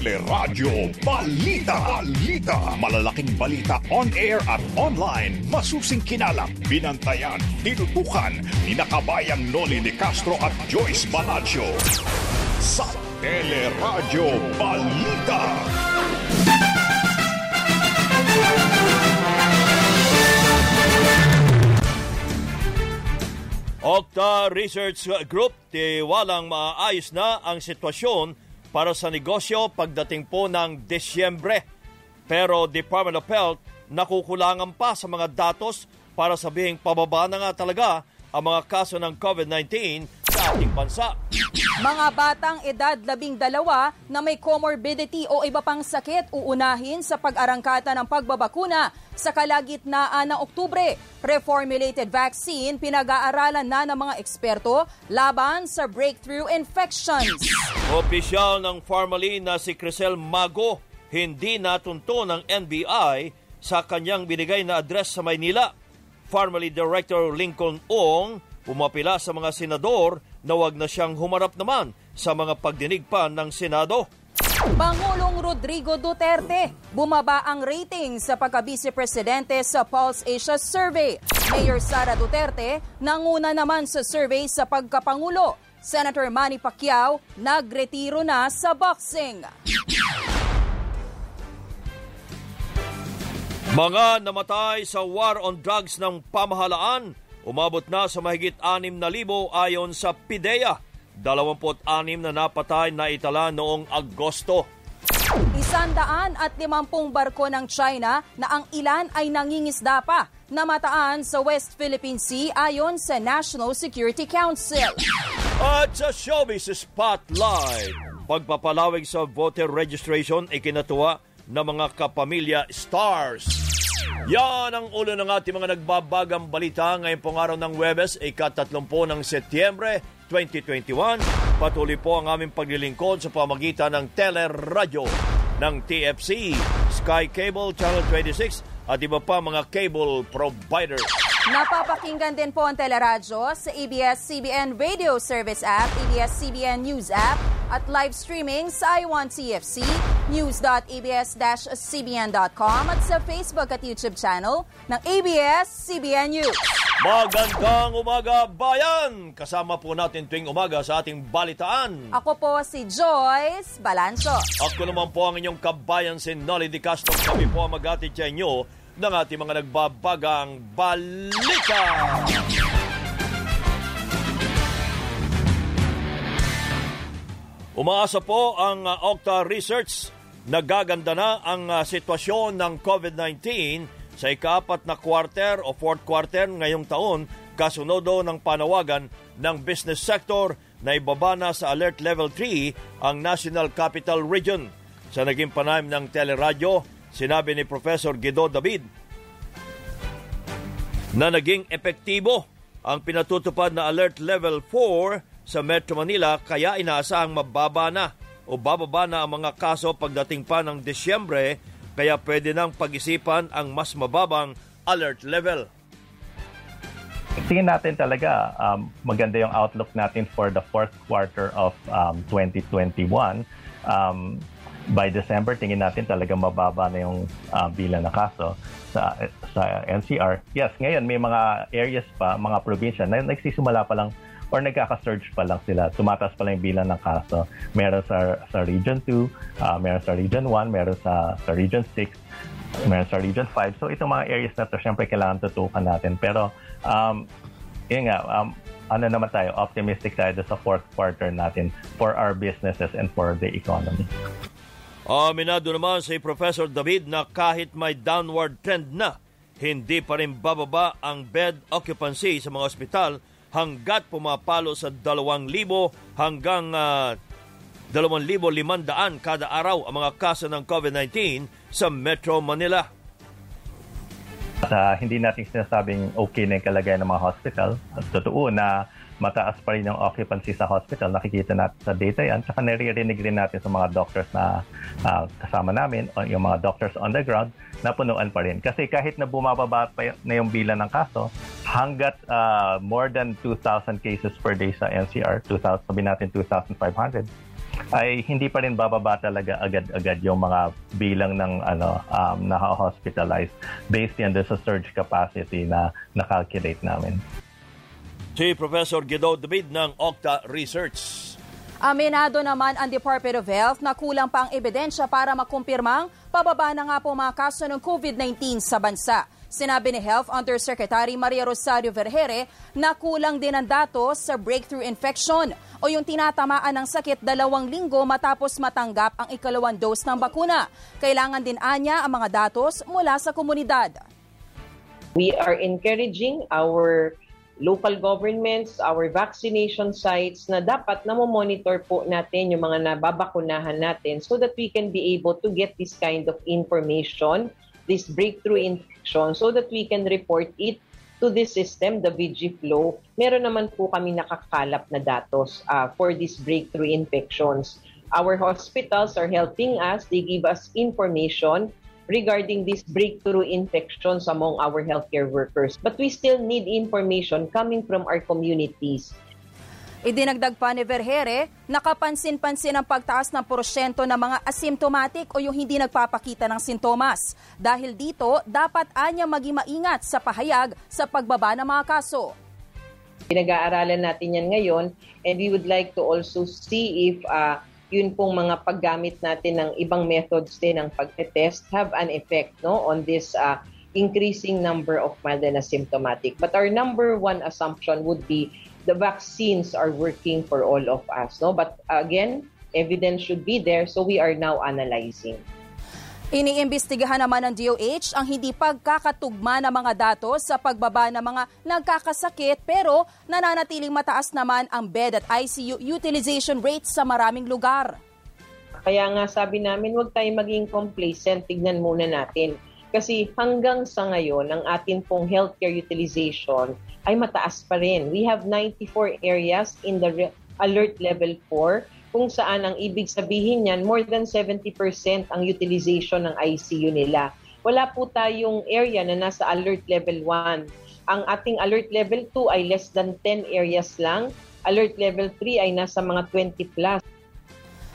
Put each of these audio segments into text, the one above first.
Teleradyo Balita. Balita. Malalaking balita on air at online. Masusing kinalap, binantayan, tinutukan ni nakabayang Noli de Castro at Joyce Balancho. Sa Teleradyo Balita. Okta Research Group, tiwalang maayos na ang sitwasyon para sa negosyo pagdating po ng Desyembre. Pero Department of Health nakukulangan pa sa mga datos para sabihing pababa na nga talaga ang mga kaso ng COVID-19 sa ating bansa. Mga batang edad labing dalawa na may comorbidity o iba pang sakit uunahin sa pag-arangkata ng pagbabakuna sa kalagitnaan ng Oktubre. Reformulated vaccine pinag-aaralan na ng mga eksperto laban sa breakthrough infections. Opisyal ng Pharmaly na si Crisel Mago hindi natunto ng NBI sa kanyang binigay na address sa Maynila. Pharmaly Director Lincoln Ong pumapila sa mga senador na wag na siyang humarap naman sa mga pagdinig pa ng Senado. Pangulong Rodrigo Duterte, bumaba ang rating sa pagka-vice-presidente sa Pulse Asia Survey. Mayor Sara Duterte, nanguna naman sa survey sa pagkapangulo. Senator Manny Pacquiao, nagretiro na sa boxing. Mga namatay sa war on drugs ng pamahalaan, umabot na sa mahigit 6,000 ayon sa PIDEA. 26 na napatay na itala noong Agosto. Isandaan at limampung barko ng China na ang ilan ay nangingisda pa namataan sa West Philippine Sea ayon sa National Security Council. At sa Showbiz Spotlight, pagpapalawig sa voter registration ay kinatuwa ng mga kapamilya stars. Yan ang ulo ng ating mga nagbabagang balita ngayong pong araw ng Webes, ikatatlumpo ng Setyembre 2021. Patuloy po ang aming paglilingkod sa pamagitan ng teleradyo ng TFC, Sky Cable Channel 26 at iba pa mga cable provider. Napapakinggan din po ang teleradyo sa ABS-CBN Radio Service App, ABS-CBN News App, at live streaming sa iWant TFC, news.abs-cbn.com at sa Facebook at YouTube channel ng ABS-CBN News. Magandang umaga, bayan! Kasama po natin tuwing umaga sa ating balitaan. Ako po si Joyce Balancho. Ako naman po ang inyong kabayan si Nolly Di Castro. Kami po ang mag-atid sa inyo ng ating mga nagbabagang balita. Umaasa po ang uh, Okta Research. Nagaganda na ang uh, sitwasyon ng COVID-19 sa ikaapat na quarter o fourth quarter ngayong taon kasunodo ng panawagan ng business sector na ibaba na sa Alert Level 3 ang National Capital Region. Sa naging panayam ng teleradyo, sinabi ni Professor Guido David na naging epektibo ang pinatutupad na Alert Level 4 sa Metro Manila kaya inaasahang mababa na o bababa na ang mga kaso pagdating pa ng Desyembre kaya pwede nang pag-isipan ang mas mababang alert level. Tingin natin talaga um, maganda yung outlook natin for the fourth quarter of um, 2021. Um, by December, tingin natin talaga mababa na yung uh, bilang na kaso sa, sa NCR. Yes, ngayon may mga areas pa, mga probinsya na nagsisimula pa lang or nagkaka-surge pa lang sila. Tumataas pa lang yung bilang ng kaso. Meron sa, sa Region 2, uh, meron sa Region 1, meron sa, sa Region 6, meron sa Region 5. So itong mga areas na to, syempre kailangan tutukan natin. Pero, um, yun nga, um, ano naman tayo, optimistic tayo sa fourth quarter natin for our businesses and for the economy. Aminado naman si Professor David na kahit may downward trend na, hindi pa rin bababa ang bed occupancy sa mga ospital hanggat pumapalo sa 2,000 hanggang uh, 2,500 kada araw ang mga kaso ng COVID-19 sa Metro Manila. Sa hindi natin sinasabing okay na yung kalagayan ng mga hospital, at totoo na mataas pa rin yung occupancy sa hospital. Nakikita natin sa data yan. Tsaka naririnig rin natin sa mga doctors na uh, kasama namin, o yung mga doctors on the ground, na punuan pa rin. Kasi kahit na bumababa pa na yung bilang ng kaso, hanggat uh, more than 2,000 cases per day sa NCR, 2,000, sabi natin 2,500, ay hindi pa rin bababa talaga agad-agad yung mga bilang ng ano um, na-hospitalized based yan sa surge capacity na na-calculate namin. Si Professor Guido David ng Octa Research. Aminado naman ang Department of Health na kulang pa ang ebidensya para makumpirmang pababa na nga po mga kaso ng COVID-19 sa bansa. Sinabi ni Health Undersecretary Maria Rosario Vergere na kulang din ang datos sa breakthrough infection o yung tinatamaan ng sakit dalawang linggo matapos matanggap ang ikalawang dose ng bakuna. Kailangan din anya ang mga datos mula sa komunidad. We are encouraging our local governments, our vaccination sites na dapat na monitor po natin yung mga nababakunahan natin so that we can be able to get this kind of information this breakthrough infection so that we can report it to this system, the VG flow. Meron naman po kami nakakalap na datos uh, for these breakthrough infections. Our hospitals are helping us. They give us information regarding these breakthrough infections among our healthcare workers. But we still need information coming from our communities. Idinagdag pa ni Vergere, nakapansin-pansin ang pagtaas ng porsyento ng mga asymptomatic o yung hindi nagpapakita ng sintomas. Dahil dito, dapat anya maging maingat sa pahayag sa pagbaba ng mga kaso. Pinag-aaralan natin yan ngayon and we would like to also see if uh, yun pong mga paggamit natin ng ibang methods din ng pagte-test have an effect no, on this uh, increasing number of mild and asymptomatic. But our number one assumption would be the vaccines are working for all of us. No? But again, evidence should be there, so we are now analyzing. Iniimbestigahan naman ng DOH ang hindi pagkakatugma ng mga datos sa pagbaba ng mga nagkakasakit pero nananatiling mataas naman ang bed at ICU utilization rates sa maraming lugar. Kaya nga sabi namin, huwag tayong maging complacent. Tignan muna natin. Kasi hanggang sa ngayon, ang atin pong healthcare utilization ay mataas pa rin. We have 94 areas in the alert level 4 kung saan ang ibig sabihin niyan more than 70% ang utilization ng ICU nila. Wala po tayong area na nasa alert level 1. Ang ating alert level 2 ay less than 10 areas lang. Alert level 3 ay nasa mga 20 plus.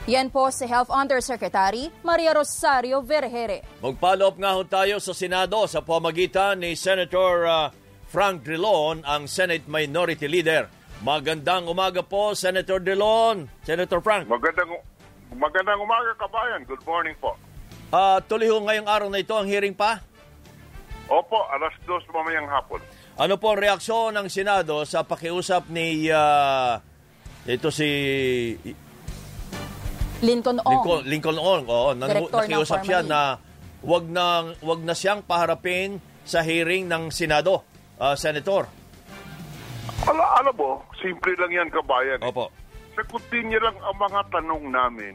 Yan po si Health Undersecretary Maria Rosario Vergere. Mag-follow up nga ho tayo sa Senado sa pamagitan ni Senator uh, Frank Drilon, ang Senate Minority Leader. Magandang umaga po, Senator Drilon. Senator Frank. Magandang, magandang umaga, kabayan. Good morning po. Uh, tuloy ho ngayong araw na ito ang hearing pa? Opo, alas dos mamayang hapon. Ano po ang reaksyon ng Senado sa pakiusap ni uh, ito si Lincoln Ong. Lincoln, Lincoln Ong. Oo, nakiusap siya na wag na wag na siyang paharapin sa hearing ng Senado uh, Senator? Ala, alam mo, simple lang yan, kabayan. Eh. Opo. Sagutin niya lang ang mga tanong namin.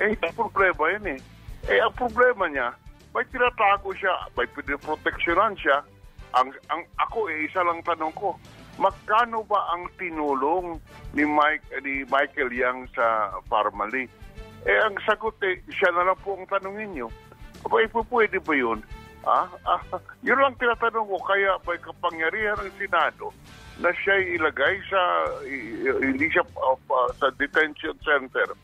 Eh, hindi problema yan eh. Eh, ang problema niya, may tinatago siya, may piniproteksyonan siya. Ang, ang, ako eh, isa lang tanong ko, magkano ba ang tinulong ni, Mike, ni Michael Yang sa Parmali? Eh, ang sagot eh, siya na lang po ang tanongin niyo. Aba, eh, pwede ba yun? Ah, ah, yun lang tinatanong ko, kaya may kapangyarihan ng Senado na siya ilagay sa, hindi siya uh, sa detention center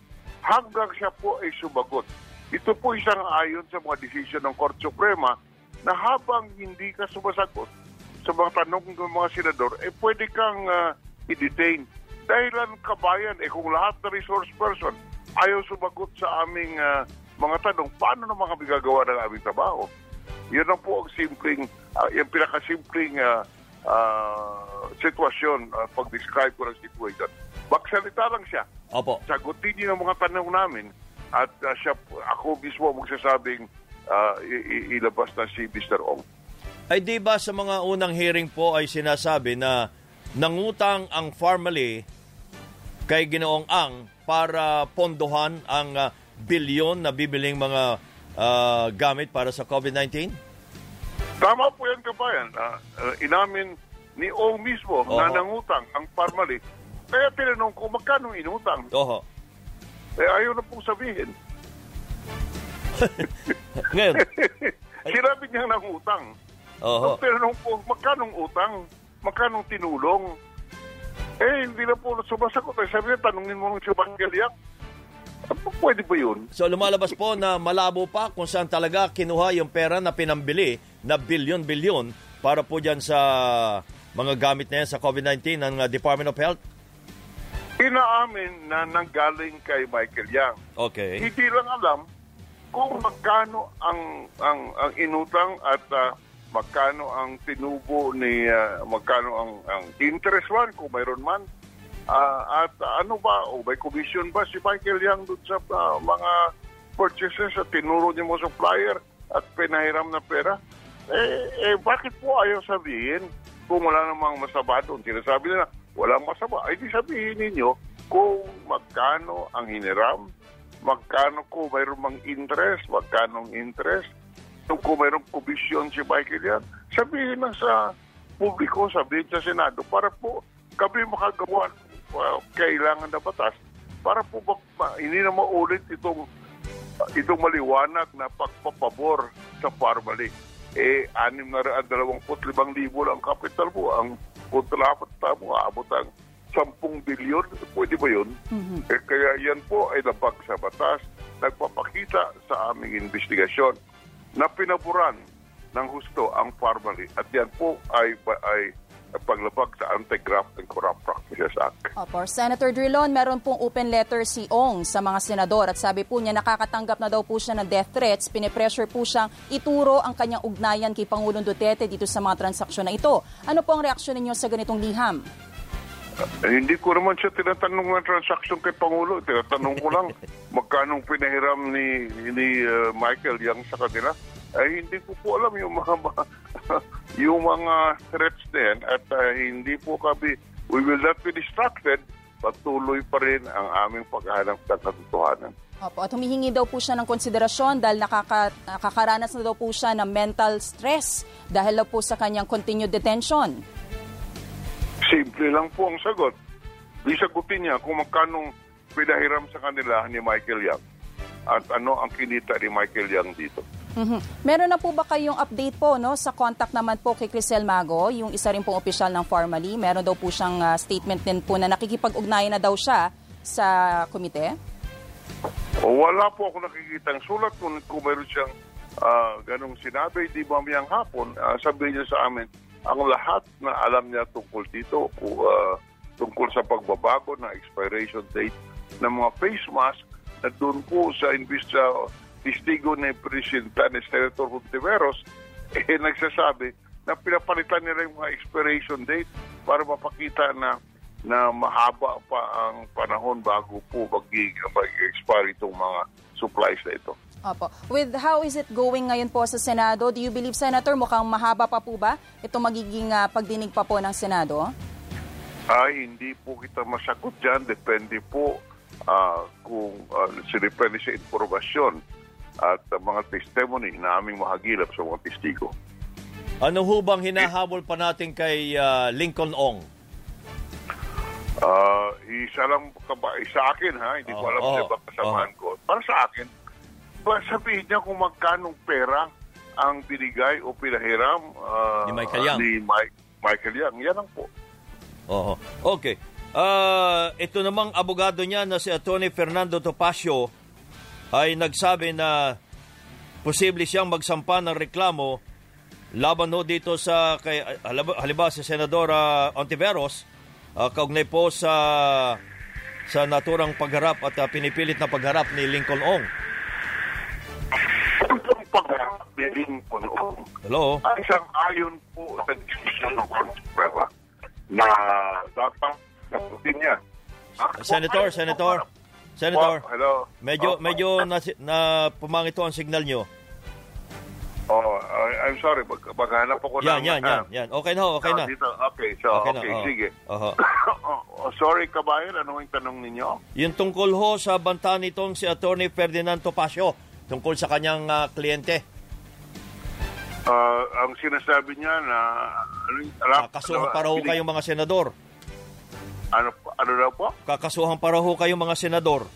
hanggang siya po ay sumagot. Ito po isang ayon sa mga desisyon ng Korte Suprema na habang hindi ka sumasagot sa mga tanong ng mga senador, eh pwede kang uh, i-detain. Dahilan kabayan, eh kung lahat na resource person ayaw sumagot sa aming uh, mga tanong, paano naman kami gagawa ng aming trabaho? Yun ang po ang simpleng, uh, yung pinakasimpleng uh, uh, sitwasyon uh, pag-describe ko ng situation. Magsalita lang siya. Opo. Sagutin niyo ang mga tanong namin at uh, siya, ako mismo magsasabing uh, ilabas na si Mr. Ong. Ay di ba sa mga unang hearing po ay sinasabi na nangutang ang Farmally kay Ginoong Ang para pondohan ang uh, bilyon na bibiling mga uh, gamit para sa COVID-19? Tama po yan, kabayan. Uh, uh, inamin ni Ong mismo Oho. na nangutang ang Parmali. Kaya tinanong ko, magkano inutang? Oho. Eh, ayaw na pong sabihin. Ngayon? Sinabi niya nangutang. Oho. Nung tinanong ko, magkano utang? Magkano tinulong? Eh, hindi na po sumasagot. Eh, sabi niya, tanungin mo ng si Bangaliak. P- Pwede ba yun? So lumalabas po na malabo pa kung saan talaga kinuha yung pera na pinambili na bilyon-bilyon para po dyan sa mga gamit na yan sa COVID-19 ng uh, Department of Health. Inaamin na nanggaling kay Michael Yang. Okay. Hindi lang alam kung magkano ang ang ang inutang at ah, magkano ang tinubo ni ah, magkano ang ang interest man kung mayroon man. Ah, at ano ba o may commission ba si Michael Yang doon sa ah, mga purchases at tinuro niya mo sa flyer at pinahiram na pera? Eh, eh bakit po ayaw sabihin kung wala namang masama doon? Sinasabi nila walang masama ay di sabihin ninyo kung magkano ang hiniram magkano ko mayroong mang interest, magkano ang interest, kung kung mayroong komisyon si Michael yan, sabihin lang sa publiko, sabihin sa Senado, para po kami makagawa uh, kailangan na batas, para po ma- ma- hindi na maulit itong itong maliwanag na pagpapabor sa Parmali. Eh, anim na raan, dalawangput limang libo lang kapital mo. Ang kontrapat mo, aabot ang 10 bilyon. Pwede ba yun? Eh, kaya yan po ay labag sa batas. Nagpapakita sa aming investigasyon na pinaboran ng husto ang Parmali. At yan po ay, ay paglabag sa Anti-Graft and Corrupt Practices Act. Opo, Senator Drilon, meron pong open letter si Ong sa mga senador at sabi po niya nakakatanggap na daw po siya ng death threats. Pinipressure po siyang ituro ang kanyang ugnayan kay Pangulong Duterte dito sa mga transaksyon na ito. Ano po ang reaksyon ninyo sa ganitong liham? Eh, hindi ko naman siya tinatanong ng transaction kay Pangulo. Tinatanong ko lang magkano pinahiram ni ni uh, Michael Yang sa kanila. Ay hindi ko po alam yung mga yung mga threats na yan at uh, hindi po kami we will not be distracted patuloy pa rin ang aming paghahanap ng katotohanan. Opo, at humihingi daw po siya ng konsiderasyon dahil nakaka, nakakaranas na daw po siya ng mental stress dahil daw po sa kanyang continued detention. Simple lang po ang sagot. Di sagutin niya kung magkano pinahiram sa kanila ni Michael Yang at ano ang kinita ni Michael Yang dito. Mhm. Meron na po ba kayong update po no sa contact naman po kay Crisel Mago, yung isa rin pong opisyal ng Formally? Meron daw po siyang ah, statement din po na nakikipag-ugnayan na daw siya sa komite? O wala po ako nakikita ang sulat kung, kung meron siyang ah, ganong sinabi, di mamayang hapon, ah, sabihin niya sa amin, ang lahat na alam niya tungkol dito, o, ah, tungkol sa pagbabago ng expiration date ng mga face mask, na doon po sa imbis sa testigo ni Presidente ni Senator Hontiveros, eh nagsasabi na pinapalitan nila yung mga expiration date para mapakita na na mahaba pa ang panahon bago po mag- mag-expire itong mga supplies na ito. Opo. With how is it going ngayon po sa Senado? Do you believe, Senator, mukhang mahaba pa po ba ito magiging ah, pagdinig pa po ng Senado? Ay, hindi po kita masagot dyan. Depende po ah, kung uh, depende sa informasyon at ah, mga testimony na aming mahagilap sa mga testigo. Ano ho bang hinahabol pa natin kay uh, Lincoln Ong? Ah, isa lang kaba, sa akin ha, hindi ko Oo, alam oo, sa ba kasamaan ko. Para sa akin, ba, sabihin niya kung magkano pera ang binigay o pinahiram ah, Ni Michael Yang. ni Mike, Michael Yang. Yan lang po. Oo. Okay. Ah, ito namang abogado niya na si Attorney Fernando Topacio ay nagsabi na posible siyang magsampa ng reklamo laban ho dito sa kay halimbawa si Senadora Ontiveros uh, kaugnay po sa sa naturang pagharap at ah, pinipilit na pagharap ni Lincoln Ong. Ni Lincoln Ong Hello? ay isang ayon po sa diskusyon ng Congress na dapat nakutin niya. Senator, Senator. Senator, Oh, hello. medyo Oh, medyo na, na pumangito ang signal nyo. Oh, I- I'm sorry. Mag maghanap ako Yan, ng... yan, yan, yan. Okay na, okay Ah, na. dito. Okay, so, Okay okay, na, oo. sige. Oho. oh, sorry, kabayan. Ano yung tanong ninyo? Yung tungkol ho sa banta nitong si Attorney Ferdinand Topacio tungkol sa kanyang ah, kliyente. Ah, ang sinasabi niya na... Ano, Kakasuhan pa raw binig- kayong mga senador. Ano, ano daw po? Kakasuhan pa raw ho kayong mga senador.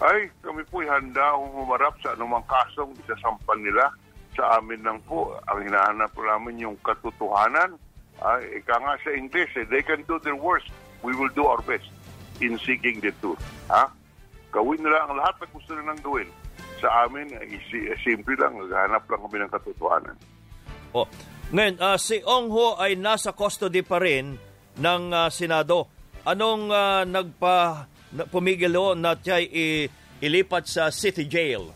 Ay, kami po'y handa humarap sa anumang kasong isasampan nila sa amin lang po. Ang hinahanap po namin yung katotohanan. Ay, ika nga sa English, eh, they can do their worst. We will do our best in seeking the truth. Ha? gawin nila ang lahat na gusto nilang gawin. Sa amin, eh, eh, simple lang, naghahanap lang kami ng katotohanan. Oh. Ngayon, ah, si Ong Ho ay nasa custody pa rin ng ah, Senado. Anong ah, nagpa na, pumigil ho na siya i- ilipat sa city jail?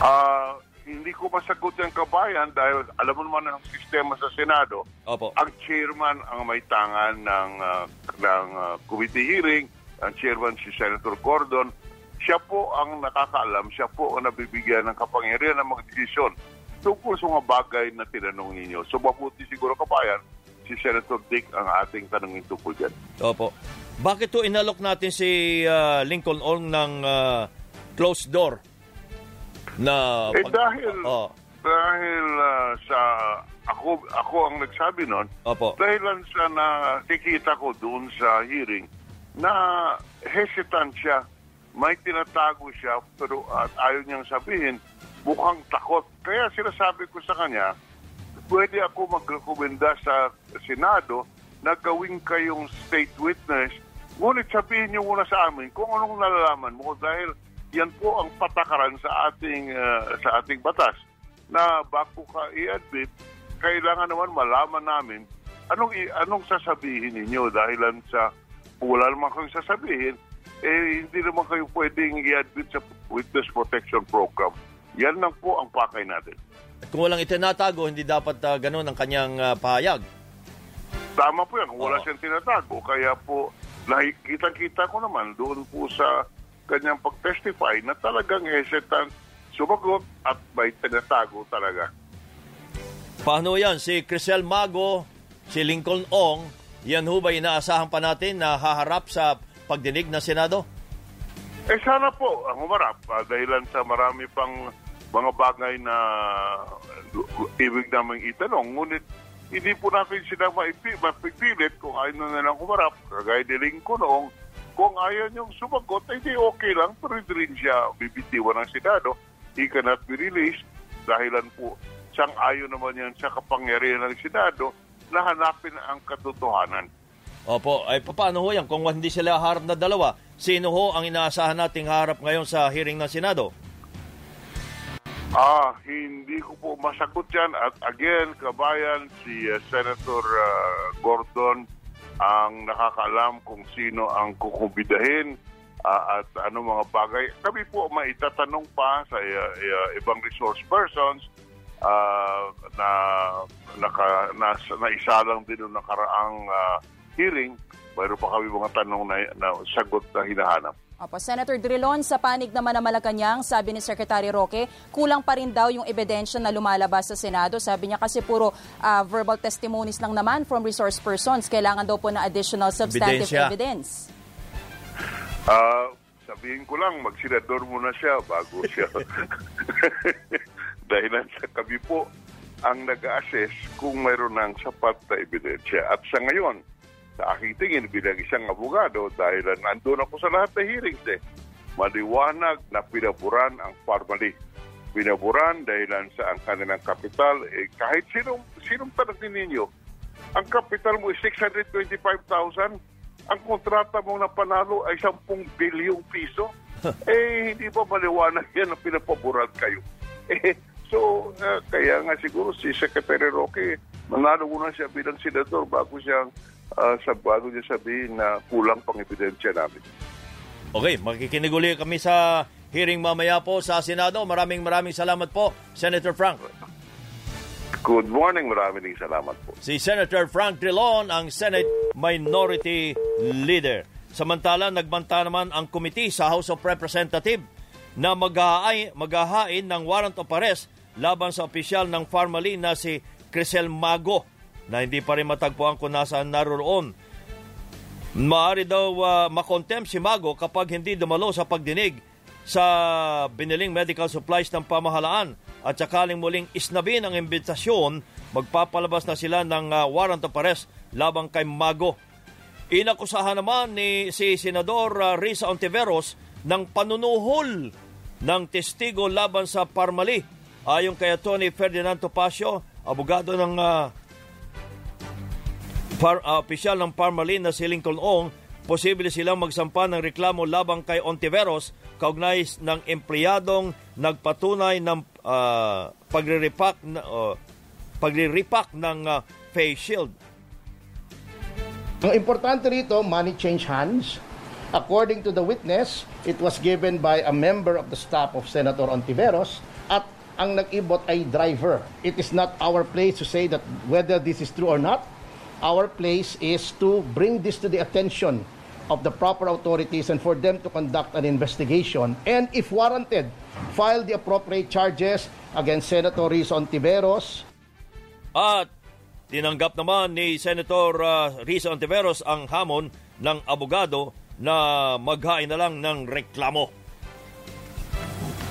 Ah, hindi ko masagot yung kabayan dahil alam mo naman ang sistema sa Senado. Opo. Ang chairman ang may tangan ng, ah, ng ah, committee hearing, ang chairman si Senator Gordon. Siya po ang nakakaalam, siya po ang nabibigyan ng kapangyarihan ng magdesisyon tungkol sa mga bagay na tinanong ninyo. So mabuti siguro kabayan, si Senator Dick ang ating tanongin tungkol dyan. Opo. Bakit to inalok natin si ah, Lincoln Ong ng ah, closed door? Na Eh dahil, Oh, dahil ah, sa ako ako ang nagsabi noon, opo. dahilan sa nakikita ko doon sa hearing na hesitant siya. May tinatago siya pero at ayaw niyang sabihin, mukhang takot. Kaya sinasabi ko sa kanya, pwede ako magrekomenda sa Senado na gawin kayong state witness. Ngunit sabihin niyo muna sa amin kung anong nalalaman mo dahil yan po ang patakaran sa ating ah, sa ating batas na bago ka i-admit, kailangan naman malaman namin anong anong sasabihin ninyo dahilan sa wala naman kayong sasabihin, eh hindi naman kayo pwedeng i-admit sa Witness Protection Program. Yan lang po ang pakay natin. Kung walang itinatago, hindi dapat ah, ganun ang kanyang ah, pahayag. Tama po yan, kung wala siyang tinatago. Kaya po, nakikita-kita ko naman doon po sa kanyang pag-testify na talagang hesitant sumagot at may tinatago talaga. Paano yan? Si Crisel Mago, si Lincoln Ong, yan ho ba inaasahan pa natin na haharap sa pagdinig ng Senado? Eh sana po ang umarap ah, dahilan sa marami pang mga bagay na uh, ibig namin itanong. Ngunit hindi po natin sila mapipilit kung ayaw na nilang umarap. Kagaya ni Lincoln noong kung ayaw niyong sumagot, ay di okay lang. Pero hindi rin siya bibitiwan ng Senado. He cannot be released dahilan po siyang ayaw naman yan sa kapangyarihan ng Senado na hanapin ang katotohanan. Opo, ay paano ho yan? Kung hindi sila harap na dalawa, sino ho ang inaasahan nating harap ngayon sa hearing ng Senado? Ah, hindi ko po masagot yan. At again, kabayan, si uh, Senator uh, Gordon ang nakakaalam kung sino ang kukumbidahin ah, at ano mga bagay. Kami po maitatanong pa sa uh, uh, ibang resource persons ah, na, naka, na, na isa lang din noong nakaraang ah, hearing. Mayroon pa kami mga tanong na, na sagot na hinahanap. Opo, Senator Drilon, sa panig naman ng Malacanang, sabi ni Secretary Roque, kulang pa rin daw yung ebidensya na lumalabas sa Senado. Sabi niya kasi puro ah, verbal testimonies lang naman from resource persons. Kailangan daw po na additional substantive Ebidensya. evidence. Ah, sabihin ko lang, magsenador muna siya bago siya. Dahilan sa kami po ang nag-assess kung mayroon ng sapat na ebidensya. At sa ngayon, sa aking tingin bilang isang abogado, dahil nandun ako sa lahat ng hearings eh, maliwanag na pinaburan ang formally. Pinaburan dahilan sa ang kanilang kapital, eh, kahit sinong, sinong tanongin ninyo, ang kapital mo is 625,000, ang kontrata mong napanalo ay 10 bilyong piso. eh, hindi ba maliwanag yan na pinapaboran kayo? Eh, so, uh, kaya nga siguro si Secretary Roque, manalo muna siya bilang senador bago siya uh, sa bago niya sabihin na kulang pang ebidensya namin. Okay, makikinig uli kami sa hearing mamaya po sa Senado. Maraming maraming salamat po, Senator Frank. Good morning, maraming salamat po. Si Senator Frank Drilon, ang Senate Minority Leader. Samantala, nagbanta naman ang committee sa House of Representatives na maghahain, maghahain ng warrant of arrest laban sa opisyal ng Pharmaly na si Crisel Mago na hindi pa rin matagpuan kung nasaan naroon. Maaari daw uh, makontempt si Mago kapag hindi dumalo sa pagdinig sa biniling medical supplies ng pamahalaan at sakaling muling isnabin ang imbitasyon, magpapalabas na sila ng uh, warrant of arrest labang kay Mago. Inakusahan naman ni si Senador uh, Risa Ontiveros ng panunuhol ng testigo laban sa Parmali. Ayon kay Tony Ferdinand Topacio, abogado ng uh, par, uh, opisyal ng Parmali na si Lincoln Ong, posible silang magsampa ng reklamo labang kay Ontiveros kaugnay ng empleyadong nagpatunay ng uh, pagre-repack na, uh, pagre-repack ng uh, face shield. Ang importante rito, money change hands. According to the witness, it was given by a member of the staff of Senator Ontiveros at ang nag-ibot ay driver. It is not our place to say that whether this is true or not. Our place is to bring this to the attention of the proper authorities and for them to conduct an investigation and if warranted, file the appropriate charges against Senator Rizo Ontiveros. At tinanggap naman ni Senator uh, Rizo Ontiveros ang hamon ng abogado na maghain na lang ng reklamo.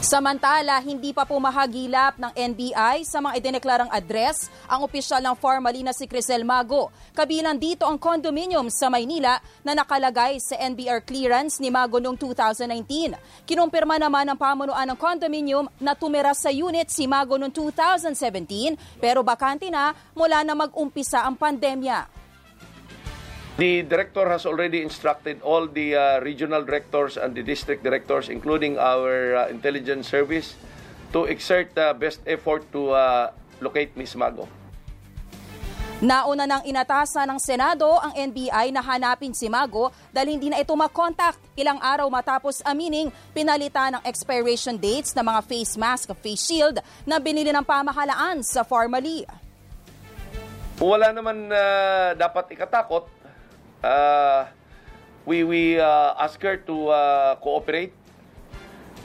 Samantala, hindi pa po mahagilap ng NBI sa mga idineklarang address ang opisyal ng Formally na si Crisel Mago. Kabilang dito ang condominium sa Maynila na nakalagay sa NBR clearance ni Mago noong 2019. Kinumpirma naman ng pamunuan ng condominium na tumira sa unit si Mago noong 2017 pero bakante na mula na mag-umpisa ang pandemya. The director has already instructed all the uh, regional directors and the district directors, including our uh, intelligence service, to exert the best effort to uh, locate Ms. Mago. Nauna nang inatasan ng Senado ang NBI na hanapin si Mago dahil hindi na ito makontakt ilang araw matapos amining pinalitan ng expiration dates ng mga face mask face shield na binili ng pamahalaan sa Formally. Wala naman uh, dapat ikatakot uh, we we uh, ask her to uh, cooperate.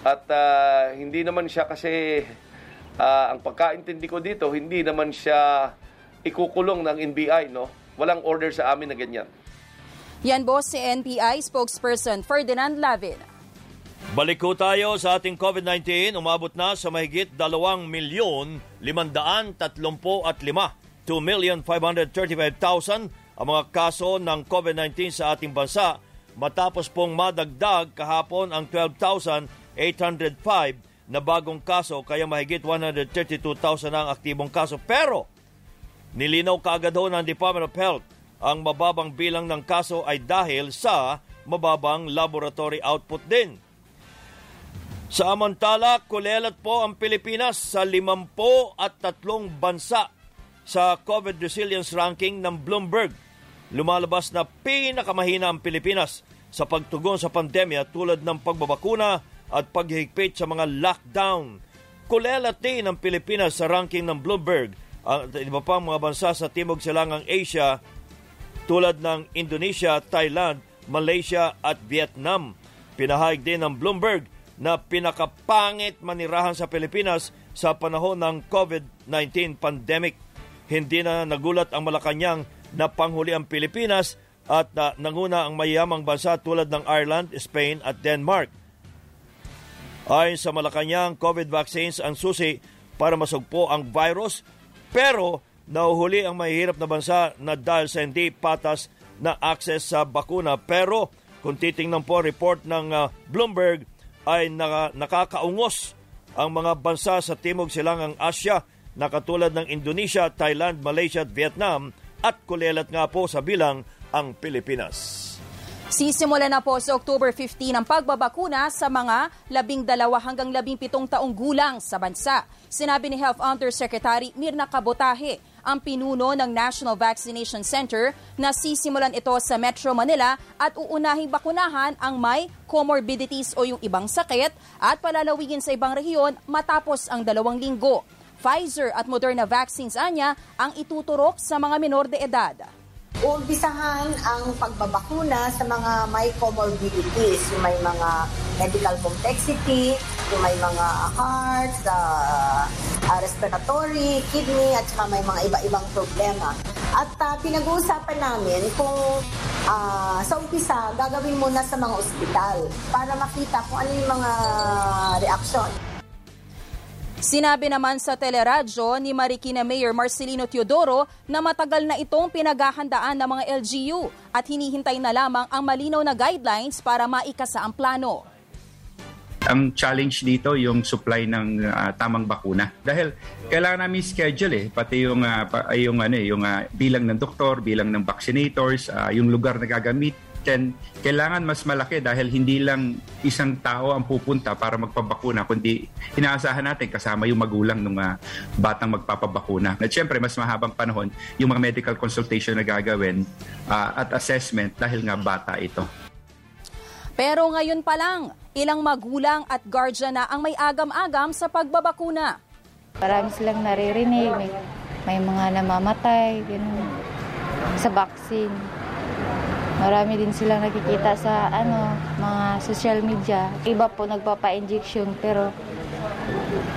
At uh, hindi naman siya kasi uh, ang pagkaintindi ko dito hindi naman siya ikukulong ng NBI no? Walang order sa amin na ganyan. Yan boss si NBI spokesperson Ferdinand Lavin. Balik ko tayo sa ating COVID-19. Umabot na sa mahigit 2 milyon 535 2,535,000 ang mga kaso ng COVID-19 sa ating bansa matapos pong madagdag kahapon ang 12,805 na bagong kaso kaya mahigit 132,000 ang aktibong kaso. Pero nilinaw kaagad ho ng Department of Health ang mababang bilang ng kaso ay dahil sa mababang laboratory output din. Sa amantala, kulelat po ang Pilipinas sa 50 at tatlong bansa sa COVID Resilience Ranking ng Bloomberg lumalabas na pinakamahina ang Pilipinas sa pagtugon sa pandemya tulad ng pagbabakuna at paghihigpit sa mga lockdown. Kulelat din ang Pilipinas sa ranking ng Bloomberg ang iba pang mga bansa sa Timog Silangang Asia tulad ng Indonesia, Thailand, Malaysia at Vietnam. Pinahayag din ng Bloomberg na pinakapangit manirahan sa Pilipinas sa panahon ng COVID-19 pandemic. Hindi na nagulat ang Malacanang na panghuli ang Pilipinas at uh, nanguna ang mayamang bansa tulad ng Ireland, Spain at Denmark. Ayon sa Malacanang, COVID vaccines ang susi para masugpo ang virus pero nauhuli ang mahihirap na bansa na dahil sa hindi patas na access sa bakuna. Pero kung titingnan po report ng uh, Bloomberg ay naka, nakakaungos ang mga bansa sa Timog Silangang Asya na katulad ng Indonesia, Thailand, Malaysia at Vietnam at kulelat nga po sa bilang ang Pilipinas. Sisimula na po sa October 15 ang pagbabakuna sa mga labing dalawa hanggang labing pitong taong gulang sa bansa. Sinabi ni Health Undersecretary Mirna Kabotahe, ang pinuno ng National Vaccination Center na sisimulan ito sa Metro Manila at uunahing bakunahan ang may comorbidities o yung ibang sakit at palalawigin sa ibang rehiyon matapos ang dalawang linggo. Pfizer at Moderna vaccines anya ang ituturok sa mga minor de edad. Umpisahan ang pagbabakuna sa mga may comorbidities, yung may mga medical complexity, yung may mga heart, uh, uh, respiratory, kidney, at saka may mga iba-ibang problema. At uh, pinag-uusapan namin kung uh, sa umpisa, gagawin muna sa mga ospital para makita kung ano yung mga reaksyon. Sinabi naman sa teleradyo ni Marikina Mayor Marcelino Teodoro na matagal na itong pinaghahandaan ng mga LGU at hinihintay na lamang ang malinaw na guidelines para maikasa ang plano. Ang challenge dito yung supply ng uh, tamang bakuna dahil kailangan namin schedule eh pati yung uh, yung ano eh, yung uh, bilang ng doktor, bilang ng vaccinators, uh, yung lugar na gagamit then kailangan mas malaki dahil hindi lang isang tao ang pupunta para magpabakuna, kundi inaasahan natin kasama yung magulang ng uh, batang magpapabakuna. At syempre, mas mahabang panahon yung mga medical consultation na gagawin uh, at assessment dahil nga bata ito. Pero ngayon pa lang, ilang magulang at guardian na ang may agam-agam sa pagbabakuna. Marami silang naririnig, may, may mga namamatay, ganun, sa vaccine. Marami din silang nakikita sa ano, mga social media. Iba po nagpapa-injection pero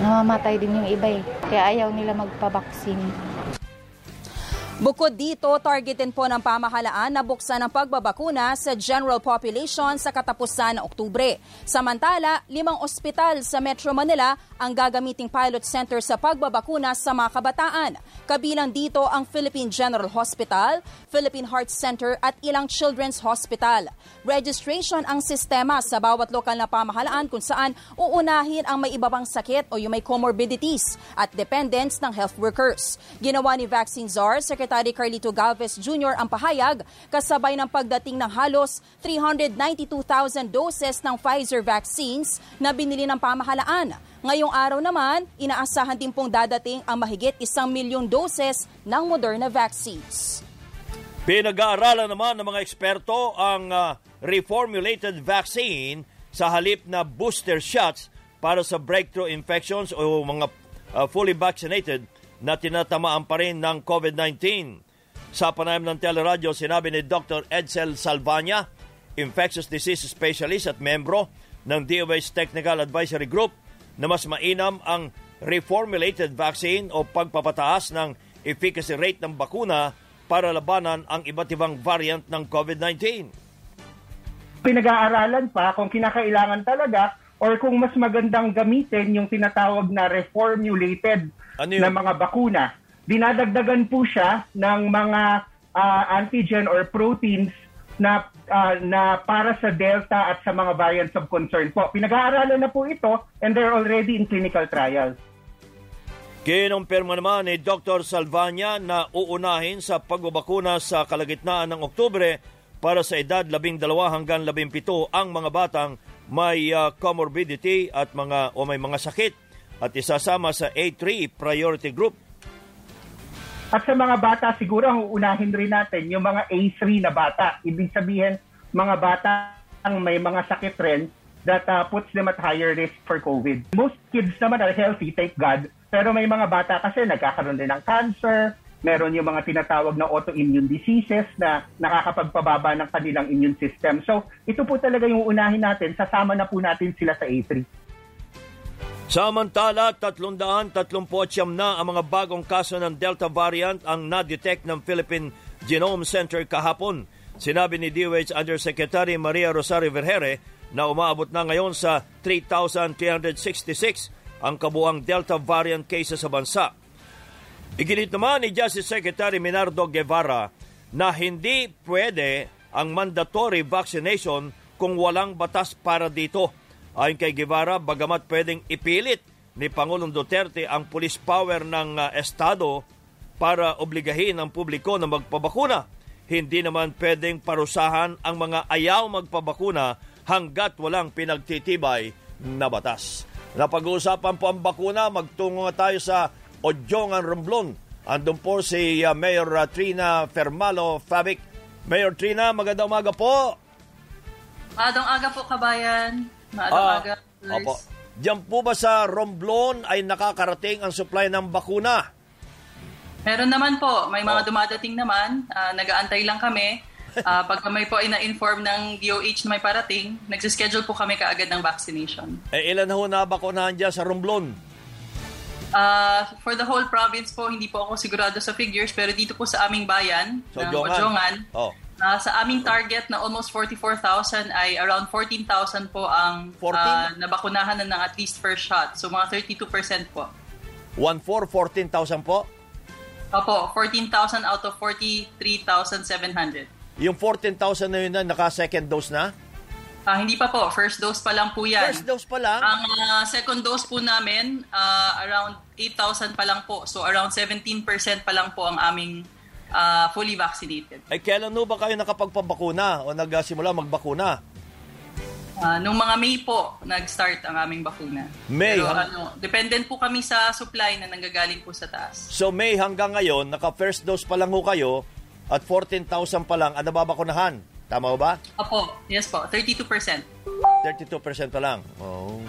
namamatay din yung iba eh. Kaya ayaw nila magpa-vaccine. Bukod dito, targetin po ng pamahalaan na buksan ang pagbabakuna sa general population sa katapusan ng Oktubre. Samantala, limang ospital sa Metro Manila ang gagamiting pilot center sa pagbabakuna sa mga kabataan. Kabilang dito ang Philippine General Hospital, Philippine Heart Center at ilang children's hospital. Registration ang sistema sa bawat lokal na pamahalaan kung saan uunahin ang may iba sakit o yung may comorbidities at dependents ng health workers. Ginawa ni Vaccine Czar, Secretary Secretary Carlito Galvez Jr. ang pahayag kasabay ng pagdating ng halos 392,000 doses ng Pfizer vaccines na binili ng pamahalaan. Ngayong araw naman, inaasahan din pong dadating ang mahigit isang milyong doses ng Moderna vaccines. Pinag-aaralan naman ng mga eksperto ang uh, reformulated vaccine sa halip na booster shots para sa breakthrough infections o mga uh, fully vaccinated na tinatamaan pa rin ng COVID-19. Sa panayam ng teleradyo, sinabi ni Dr. Edsel Salvania, infectious disease specialist at membro ng DOH Technical Advisory Group, na mas mainam ang reformulated vaccine o pagpapataas ng efficacy rate ng bakuna para labanan ang iba't ibang variant ng COVID-19. Pinag-aaralan pa kung kinakailangan talaga or kung mas magandang gamitin yung tinatawag na reformulated ano na mga bakuna. Dinadagdagan po siya ng mga uh, antigen or proteins na uh, na para sa Delta at sa mga variants of concern po. Pinag-aaralan na po ito and they're already in clinical trials. Kinumpirma naman ni Dr. Salvania na uunahin sa pagbabakuna sa kalagitnaan ng Oktubre para sa edad 12 hanggang 17 ang mga batang may uh, comorbidity at mga o may mga sakit at isasama sa A3 priority group. At sa mga bata, siguro ang uunahin rin natin yung mga A3 na bata. Ibig sabihin, mga bata ang may mga sakit rin that uh, puts them at higher risk for COVID. Most kids naman are healthy, thank God. Pero may mga bata kasi nagkakaroon din ng cancer, meron yung mga tinatawag na autoimmune diseases na nakakapagpababa ng kanilang immune system. So, ito po talaga yung unahin natin, sasama na po natin sila sa A3. Samantala, 339 na ang mga bagong kaso ng Delta variant ang na-detect ng Philippine Genome Center kahapon. Sinabi ni DOH Undersecretary Maria Rosario Vergere na umaabot na ngayon sa 3,366 ang kabuang Delta variant cases sa bansa. Iginit naman ni Justice Secretary Minardo Guevara na hindi pwede ang mandatory vaccination kung walang batas para dito Ayon kay Guevara, bagamat pwedeng ipilit ni Pangulong Duterte ang police power ng uh, Estado para obligahin ang publiko na magpabakuna, hindi naman pwedeng parusahan ang mga ayaw magpabakuna hanggat walang pinagtitibay na batas. Napag-uusapan po ang bakuna, magtungo tayo sa Odjongan Romblon. Andun po si uh, Mayor uh, Trina Fermalo Fabic. Mayor Trina, magandang umaga po. Magandang aga po, kabayan. Maaga, uh, Opo. Diyan po ba sa Romblon ay nakakarating ang supply ng bakuna? Meron naman po. May mga oh. dumadating naman. Uh, nag-aantay lang kami. Uh, pag may po ay na-inform ng DOH na may parating, nagsischedule po kami kaagad ng vaccination. Eh, ilan ho na bakunahan dyan sa Romblon? Uh, for the whole province po, hindi po ako sigurado sa figures, pero dito po sa aming bayan, so, ng Ojongan, oh. Uh, sa aming target na almost 44,000 ay around 14,000 po ang 14? uh, nabakunahan na ng at least first shot. So mga 32% po. 1-4, 14,000 po? Opo, 14,000 out of 43,700. Yung 14,000 na yun na naka-second dose na? Uh, hindi pa po. First dose pa lang po yan. First dose pa lang? Ang uh, second dose po namin, uh, around 8,000 pa lang po. So around 17% pa lang po ang aming uh, fully vaccinated. Ay, kailan no ba kayo nakapagpabakuna o nagsimula magbakuna? Uh, nung mga May po, nag-start ang aming bakuna. May? Pero hang... ano, dependent po kami sa supply na nanggagaling po sa taas. So May hanggang ngayon, naka-first dose pa lang ho kayo at 14,000 pa lang ang nababakunahan. Tama ba? Opo, yes po, 32%. 32% pa lang. Oh.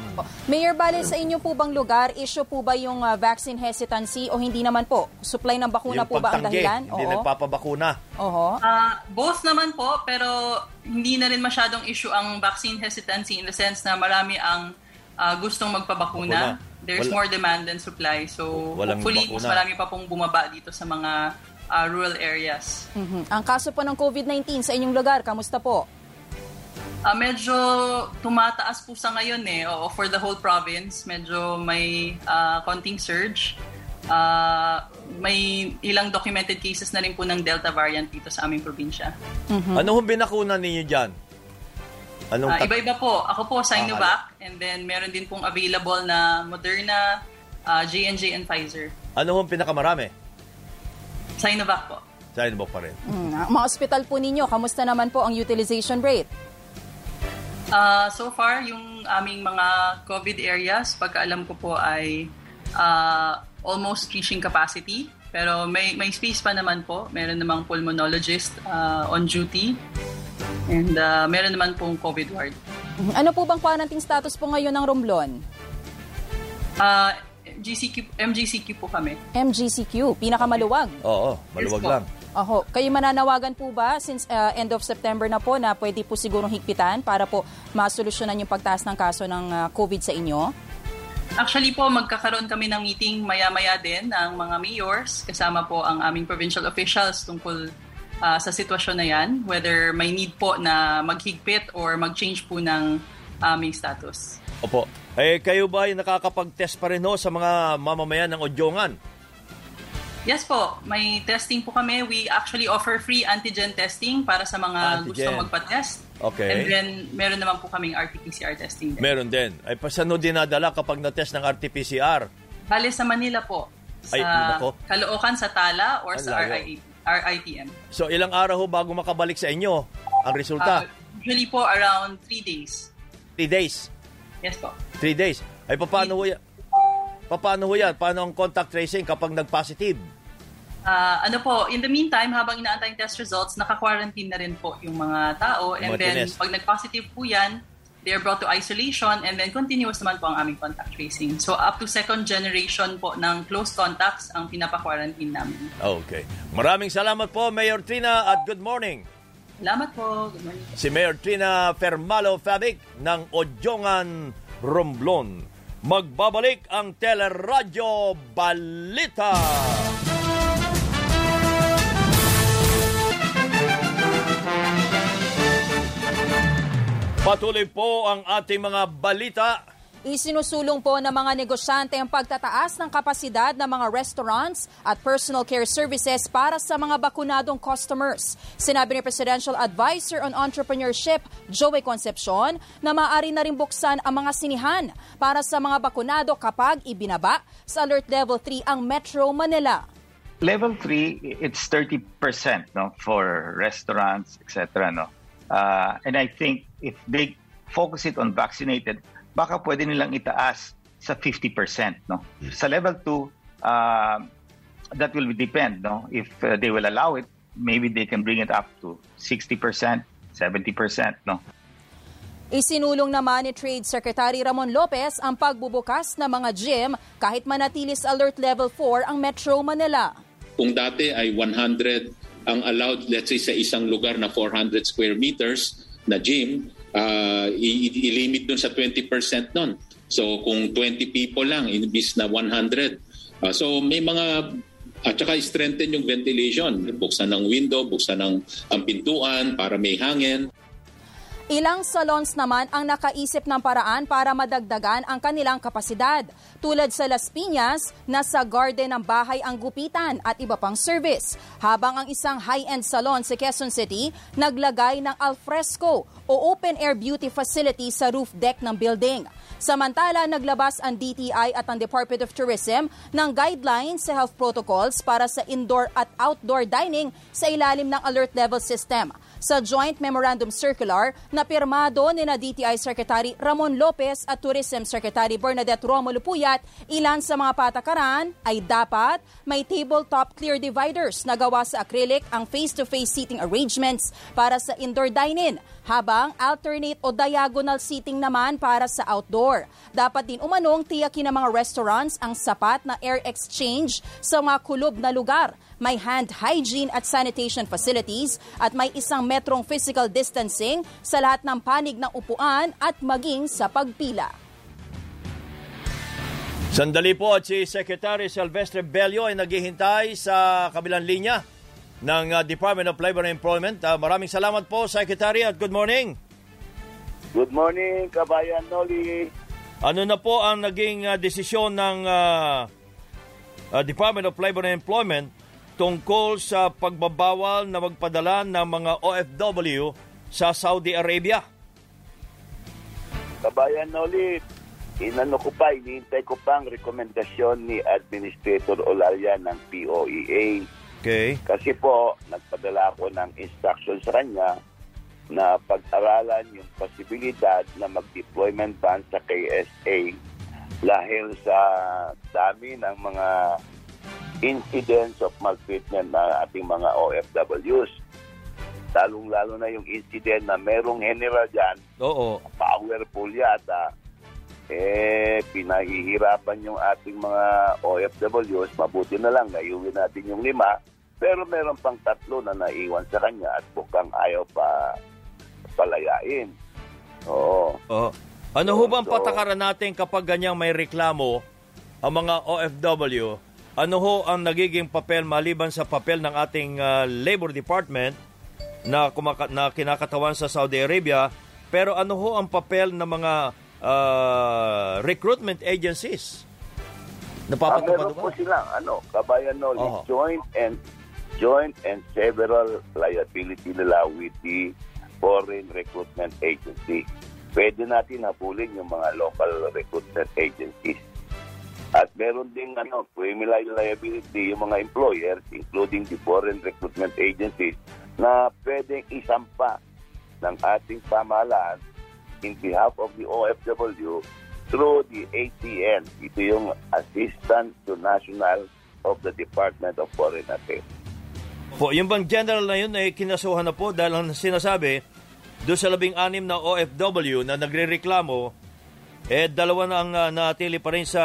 Mayor Bale, sa inyo po bang lugar, issue po ba yung uh, vaccine hesitancy o hindi naman po? Supply ng bakuna yung po ba ang dahilan? Hindi Oo. nagpapabakuna. Oho. Uh, both naman po, pero hindi na rin masyadong issue ang vaccine hesitancy in the sense na marami ang uh, gustong magpabakuna. Bakuna. There's Wala. more demand than supply. So Walang hopefully, bakuna. mas marami pa pong bumaba dito sa mga uh, rural areas. Mm-hmm. Ang kaso po ng COVID-19 sa inyong lugar, kamusta po? Uh, medyo tumataas po sa ngayon eh. Oo, for the whole province, medyo may uh, konting surge. Uh, may ilang documented cases na rin po ng Delta variant dito sa aming probinsya. Mm-hmm. Ano hong binakuna ninyo dyan? Anong uh, iba-iba po. Ako po, Sinovac. Ah, and then meron din pong available na Moderna, uh, J&J, and Pfizer. Ano hong pinakamarami? Sinovac po. Sinovac pa rin. Mm, mga hospital po ninyo, kamusta naman po ang utilization rate? Uh, so far, yung aming mga COVID areas, pagkaalam ko po ay uh, almost reaching capacity. Pero may, may space pa naman po. Meron namang pulmonologist uh, on duty. And uh, meron naman pong COVID ward. Ano po bang quarantine status po ngayon ng Romblon? Uh, GCQ, MGCQ po kami. MGCQ, pinakamaluwag. Oo, maluwag yes, lang. Oho, kayo mananawagan po ba since uh, end of September na po na pwede po sigurong higpitan para po masolusyonan yung pagtaas ng kaso ng uh, COVID sa inyo? Actually po, magkakaroon kami ng meeting maya-maya din ng mga mayors kasama po ang aming provincial officials tungkol uh, sa sitwasyon na yan, whether may need po na maghigpit or mag-change po ng aming status. Opo. Eh, kayo ba ay nakakapag-test pa rin ho sa mga mamamayan ng Odyongan? Yes po, may testing po kami. We actually offer free antigen testing para sa mga antigen. gustong magpa-test. Okay. And then, meron naman po kaming RT-PCR testing din. Meron din. Ay, pasano dinadala kapag na-test ng RT-PCR? Bale sa Manila po. Sa Ay, Caloocan, sa Tala, or Ang sa RIT, RITM. So, ilang araw ho bago makabalik sa inyo ang resulta? Uh, usually po, around 3 days. 3 days? Yes po. 3 days. Ay, paano ho yan? Paano ho yan? Paano ang contact tracing kapag nag-positive? Uh, ano po, in the meantime, habang inaantay yung test results, naka-quarantine na rin po yung mga tao. And then, pag nag-positive po yan, they are brought to isolation and then continuous naman po ang aming contact tracing. So up to second generation po ng close contacts ang pinapa-quarantine namin. Okay. Maraming salamat po, Mayor Trina, at good morning. Salamat po. Si Mayor Trina Fermalo Fabic ng Odjongan, Romblon. Magbabalik ang Teleradyo Balita. Patuloy po ang ating mga balita Isinusulong po ng mga negosyante ang pagtataas ng kapasidad ng mga restaurants at personal care services para sa mga bakunadong customers. Sinabi ni Presidential Advisor on Entrepreneurship, Joey Concepcion, na maaari na rin buksan ang mga sinihan para sa mga bakunado kapag ibinaba sa Alert Level 3 ang Metro Manila. Level 3, it's 30% no, for restaurants, etc. No? Uh, and I think if they focus it on vaccinated, baka pwede nilang itaas sa 50%. No? Sa level 2, uh, that will depend. No? If uh, they will allow it, maybe they can bring it up to 60%, 70%. No? Isinulong naman ni Trade Secretary Ramon Lopez ang pagbubukas ng mga gym kahit manatili sa Alert Level 4 ang Metro Manila. Kung dati ay 100 ang allowed, let's say sa isang lugar na 400 square meters na gym, uh, i-limit dun sa 20% nun. So kung 20 people lang, inibis na 100. Uh, so may mga at saka strengthen yung ventilation. Buksan ng window, buksan ng ang pintuan para may hangin. Ilang salons naman ang nakaisip ng paraan para madagdagan ang kanilang kapasidad, tulad sa Las Piñas na sa garden ng bahay ang gupitan at iba pang service. Habang ang isang high-end salon sa Quezon City naglagay ng alfresco o open-air beauty facility sa roof deck ng building. Samantala, naglabas ang DTI at ang Department of Tourism ng guidelines sa health protocols para sa indoor at outdoor dining sa ilalim ng alert level system sa Joint Memorandum Circular na pirmado ni na DTI Secretary Ramon Lopez at Tourism Secretary Bernadette Romulo Puyat, ilan sa mga patakaran ay dapat may tabletop clear dividers na gawa sa acrylic ang face-to-face seating arrangements para sa indoor dining, habang alternate o diagonal seating naman para sa outdoor. Dapat din umanong tiyakin ng mga restaurants ang sapat na air exchange sa mga kulob na lugar may hand hygiene at sanitation facilities at may isang metrong physical distancing sa lahat ng panig ng upuan at maging sa pagpila. Sandali po at si Secretary Silvestre Bello ay naghihintay sa kabilang linya ng uh, Department of Labor and Employment. Uh, maraming salamat po, Secretary, at good morning. Good morning, Kabayan Noli. Ano na po ang naging uh, desisyon ng uh, uh, Department of Labor and Employment tungkol sa pagbabawal na magpadala ng mga OFW sa Saudi Arabia. Kabayan Noli, inano ko pa, inihintay ko pa ang rekomendasyon ni Administrator Olaria ng POEA. Okay. Kasi po, nagpadala ako ng instruction sa kanya na pag-aralan yung posibilidad na mag-deployment ban sa KSA dahil sa dami ng mga incidents of maltreatment ng ating mga OFWs. Lalong-lalo na yung incident na merong general dyan, Oo. powerful yata, eh, pinahihirapan yung ating mga OFWs. Mabuti na lang, naiuwi natin yung lima, pero meron pang tatlo na naiwan sa kanya at bukang ayaw pa palayain. Oo. Oo. Ano ho bang patakaran natin kapag ganyang may reklamo ang mga OFW ano ho ang nagiging papel maliban sa papel ng ating uh, Labor Department na, kumaka- na kinakatawan sa Saudi Arabia, pero ano ho ang papel ng mga uh, recruitment agencies? Napapatupad uh, po silang ano, kabayan no, oh. joint and joint and several liability nila with the foreign recruitment agency. Pwede natin habulin yung mga local recruitment agencies at meron ding ano, criminal liability yung mga employers, including the foreign recruitment agencies, na pwedeng isampa ng ating pamahalaan in behalf of the OFW through the ATN. Ito yung Assistant to National of the Department of Foreign Affairs. Po, yung bang general na yun ay kinasuhan na po dahil ang sinasabi, doon sa labing anim na OFW na nagre-reklamo, eh dalawa na ang uh, natili pa rin sa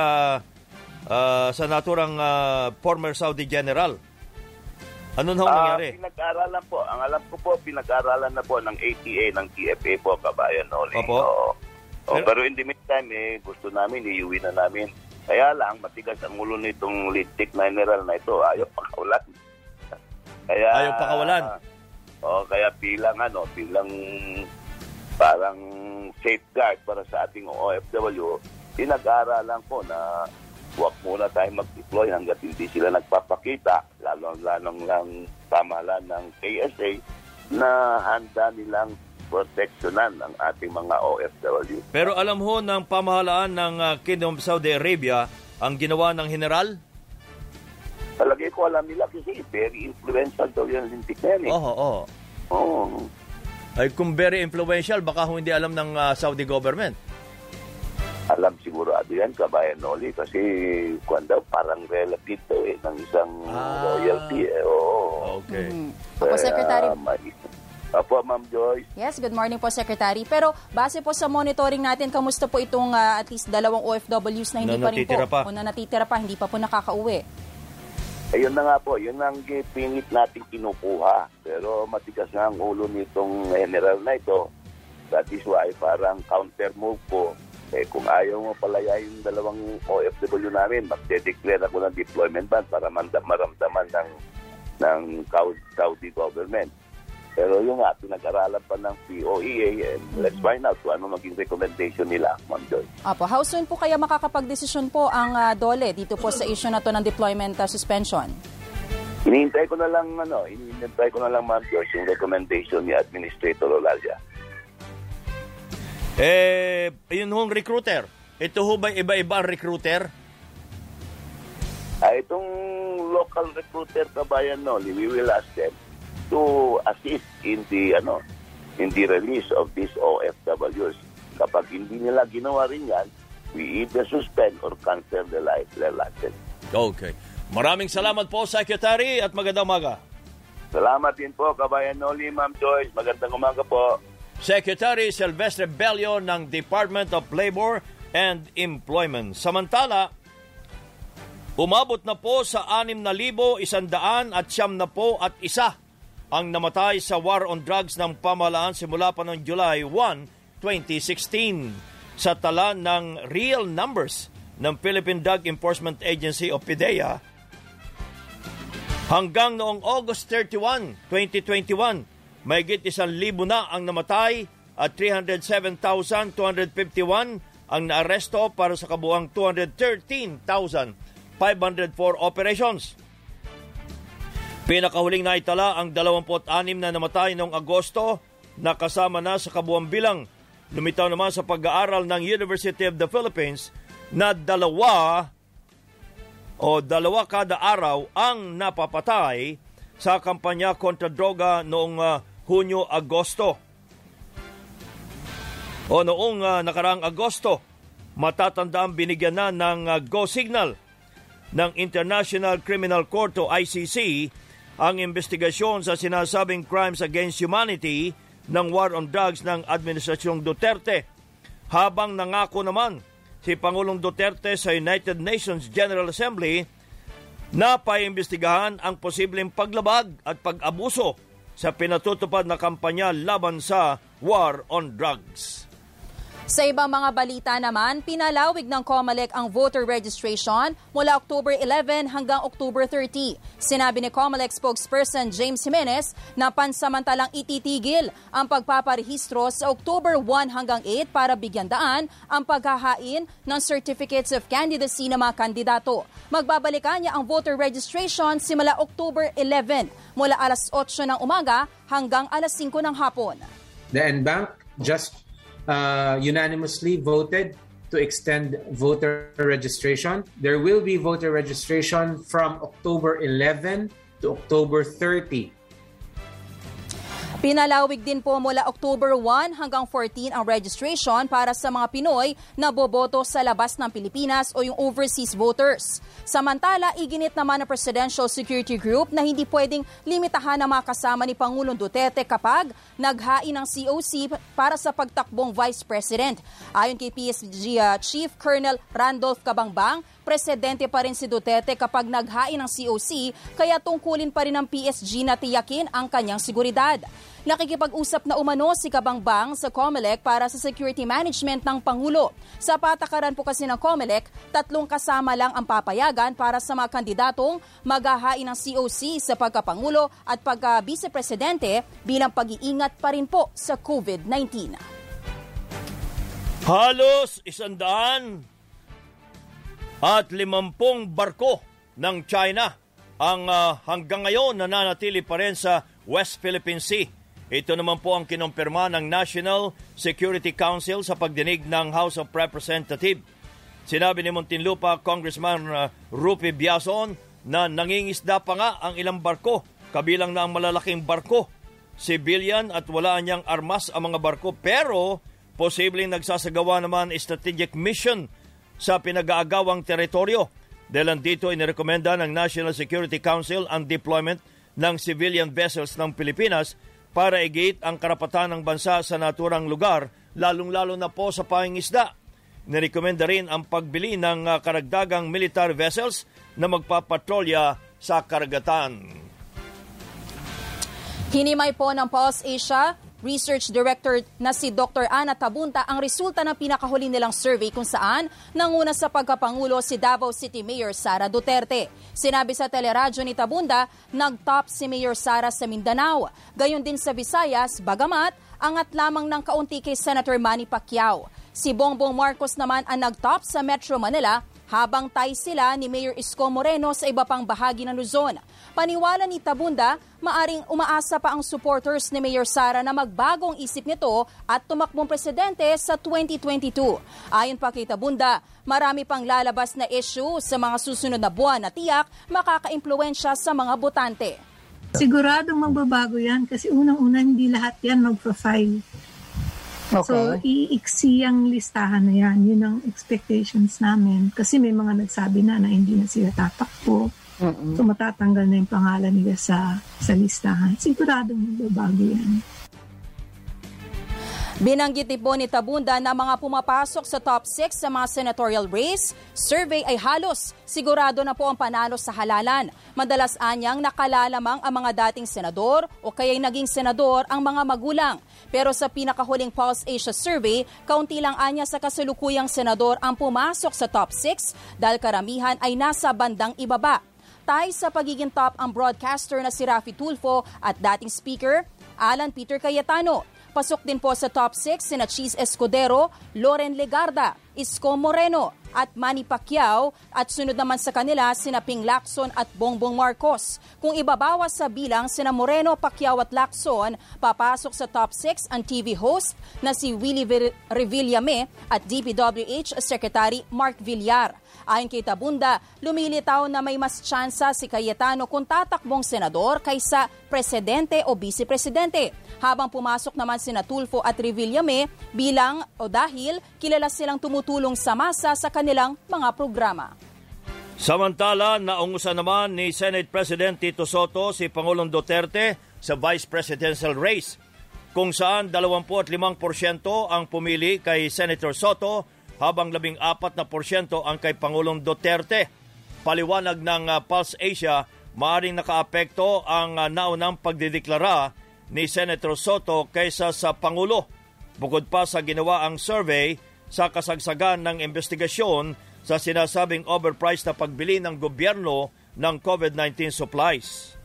uh, sa naturang uh, former Saudi general. Ano na uh, nangyari? Pinag-aralan po. Ang alam ko po, pinag-aralan na po ng ATA, ng TFA po, kabayan. No? Opo. So, oh, pero in the meantime, eh, gusto namin, iuwi na namin. Kaya lang, matigas ang ulo nitong lintik na general na ito. Ayaw pakawalan. kaya, Ayaw pakawalan? Oh, kaya bilang ano, bilang parang safeguard para sa ating OFW, pinag-aaralan ko na huwag muna tayo mag-deploy hanggat hindi sila nagpapakita, lalo-lalong lang pamahalaan ng KSA na handa nilang proteksyonan ang ating mga OFW. Pero alam ho ng pamahalaan ng uh, Kingdom of Saudi Arabia ang ginawa ng general? Palagi ko alam nila kasi very influential daw yan yan eh. Oo, oo. Oo. Ay kung very influential, baka hindi alam ng uh, Saudi government alam sigurado yan, kabayan Noli, kasi kung daw, parang relative daw eh, ng isang ah, royalty eh. Oo. Okay. Mm-hmm. Opo, Secretary. Uh, Apo, Ma'am Joyce. Yes, good morning po, Secretary. Pero base po sa monitoring natin, kamusta po itong uh, at least dalawang OFWs na hindi na pa rin po, pa. o na natitira pa, hindi pa po nakakauwi? Ayun na nga po, yun ang pingit natin kinukuha. Pero matigas nga ang ulo nitong general na ito. That is why parang counter move po eh kung ayaw mo palaya yung dalawang OFW namin, magde-declare ako ng deployment ban para maramdaman ng ng Saudi government. Pero yung nga, pinag-aralan pa ng POEA and let's find out kung ano maging recommendation nila, Ma'am Joy. Apo, how soon po kaya makakapag-desisyon po ang uh, DOLE dito po sa issue na to ng deployment uh, suspension? Hinihintay ko na lang, ano, hinihintay ko na lang, Ma'am Joyce, yung recommendation ni Administrator Olalia. Eh, yun hong recruiter. Ito ho ba iba-iba ang recruiter? Ah, itong local recruiter kabayan no, we will ask them to assist in the ano in the release of these OFWs. Kapag hindi nila ginawa rin yan, we either suspend or cancel the life, their license. Okay. Maraming salamat po, Secretary, at magandang umaga. Salamat din po, Kabayan Noli, Ma'am Joyce. Magandang umaga po. Secretary Silvestre Bello ng Department of Labor and Employment. Samantala, umabot na po sa 6,100 at siyam na po at isa ang namatay sa war on drugs ng pamahalaan simula pa noong July 1, 2016. Sa tala ng real numbers ng Philippine Drug Enforcement Agency o PDEA, hanggang noong August 31, 2021, mayigit isang libo na ang namatay at 307,251 ang naaresto para sa kabuang 213,504 operations. Pinakahuling naitala ang 26 na namatay noong Agosto na kasama na sa kabuang bilang. Lumitaw naman sa pag-aaral ng University of the Philippines na dalawa o dalawa kada araw ang napapatay sa kampanya kontra droga noong uh, Hunyo-Agosto. O noong uh, nakaraang Agosto, matatandaan binigyan na ng uh, go signal ng International Criminal Court o ICC ang investigasyon sa sinasabing crimes against humanity ng war on drugs ng Administrasyong Duterte. Habang nangako naman si Pangulong Duterte sa United Nations General Assembly na paimbestigahan ang posibleng paglabag at pag-abuso sa pinatutupad na kampanya laban sa war on drugs. Sa ibang mga balita naman, pinalawig ng COMELEC ang voter registration mula October 11 hanggang October 30. Sinabi ni COMELEC spokesperson James Jimenez na pansamantalang ititigil ang pagpaparehistro sa October 1 hanggang 8 para bigyan daan ang paghahain ng certificates of candidacy ng mga kandidato. Magbabalikan niya ang voter registration simula October 11 mula alas 8 ng umaga hanggang alas 5 ng hapon. The NBank just uh, unanimously voted to extend voter registration. There will be voter registration from October 11 to October 30 Pinalawig din po mula October 1 hanggang 14 ang registration para sa mga Pinoy na boboto sa labas ng Pilipinas o yung overseas voters. Samantala, iginit naman ng Presidential Security Group na hindi pwedeng limitahan ang mga kasama ni Pangulong Duterte kapag naghain ng COC para sa pagtakbong Vice President. Ayon kay PSG uh, Chief Colonel Randolph Kabangbang, presidente pa rin si Duterte kapag naghain ng COC kaya tungkulin pa rin ng PSG na tiyakin ang kanyang seguridad. Nakikipag-usap na umano si Kabangbang sa COMELEC para sa security management ng Pangulo. Sa patakaran po kasi ng COMELEC, tatlong kasama lang ang papayagan para sa mga kandidatong maghahain ng COC sa pagkapangulo at pagka-vice-presidente bilang pag-iingat pa rin po sa COVID-19. Halos isandaan at limampung barko ng China ang uh, hanggang ngayon nananatili pa rin sa West Philippine Sea ito naman po ang kinumpirma ng National Security Council sa pagdinig ng House of Representatives. Sinabi ni Muntinlupa Congressman uh, Rupi Biason na nangingisda pa nga ang ilang barko, kabilang na ang malalaking barko. Civilian at wala niyang armas ang mga barko pero posibleng nagsasagawa naman strategic mission sa pinag-aagawang teritoryo. Dahil dito inirekomenda ng National Security Council ang deployment ng civilian vessels ng Pilipinas para igit ang karapatan ng bansa sa naturang lugar, lalong-lalo na po sa pangingisda. Nirekomenda rin ang pagbili ng ah, karagdagang military vessels na magpapatrolya sa karagatan. Hinimay po ng Pulse Asia Research Director na si Dr. Ana Tabunta ang resulta ng pinakahuli nilang survey kung saan nanguna sa pagkapangulo si Davao City Mayor Sara Duterte. Sinabi sa teleradyo ni Tabunda, nag-top si Mayor Sara sa Mindanao. Gayon din sa Visayas, bagamat angat lamang ng kaunti kay Senator Manny Pacquiao. Si Bongbong Marcos naman ang nag-top sa Metro Manila habang tay sila ni Mayor Isko Moreno sa iba pang bahagi ng Luzon. Paniwala ni Tabunda, maaring umaasa pa ang supporters ni Mayor Sara na magbagong isip nito at tumakbong presidente sa 2022. Ayon pa kay Tabunda, marami pang lalabas na issue sa mga susunod na buwan na tiyak makakaimpluensya sa mga botante. Siguradong magbabago yan kasi unang-una hindi lahat yan mag-file. Okay. So, iiksi ang listahan na yan. Yun ang expectations namin. Kasi may mga nagsabi na na hindi na sila tatakbo. Mm-mm. So matatanggal na yung pangalan nila sa, sa listahan. Siguradong magbabago yan. Binanggit ni Tabunda na mga pumapasok sa top 6 sa mga senatorial race, survey ay halos sigurado na po ang panalo sa halalan. Madalas anyang nakalalamang ang mga dating senador o kaya'y naging senador ang mga magulang. Pero sa pinakahuling Pulse Asia survey, kaunti lang anya sa kasalukuyang senador ang pumasok sa top 6 dahil karamihan ay nasa bandang ibaba tay sa pagiging top ang broadcaster na si Rafi Tulfo at dating speaker Alan Peter Cayetano. Pasok din po sa top 6 sina Cheese Escudero, Loren Legarda, Isko Moreno at Manny Pacquiao at sunod naman sa kanila sina Ping Lacson at Bongbong Marcos. Kung ibabawas sa bilang sina Moreno, Pacquiao at Lacson, papasok sa top 6 ang TV host na si Willie Revillame at DPWH Secretary Mark Villar. Ayon kay Tabunda, lumilitaw na may mas tsansa si Cayetano kung tatakbong senador kaysa presidente o vice-presidente. Habang pumasok naman sina Tulfo at Revillame bilang o dahil kilala silang tumutulong sa masa sa kanilang mga programa. Samantala, naungusan naman ni Senate President Tito Soto si Pangulong Duterte sa vice presidential race kung saan 25% ang pumili kay Senator Soto habang 14% ang kay Pangulong Duterte. Paliwanag ng uh, Pulse Asia, maaring nakaapekto ang uh, naunang pagdideklara ni Senator Soto kaysa sa Pangulo. Bukod pa sa ginawa ang survey sa kasagsagan ng investigasyon sa sinasabing overpriced na pagbili ng gobyerno ng COVID-19 supplies.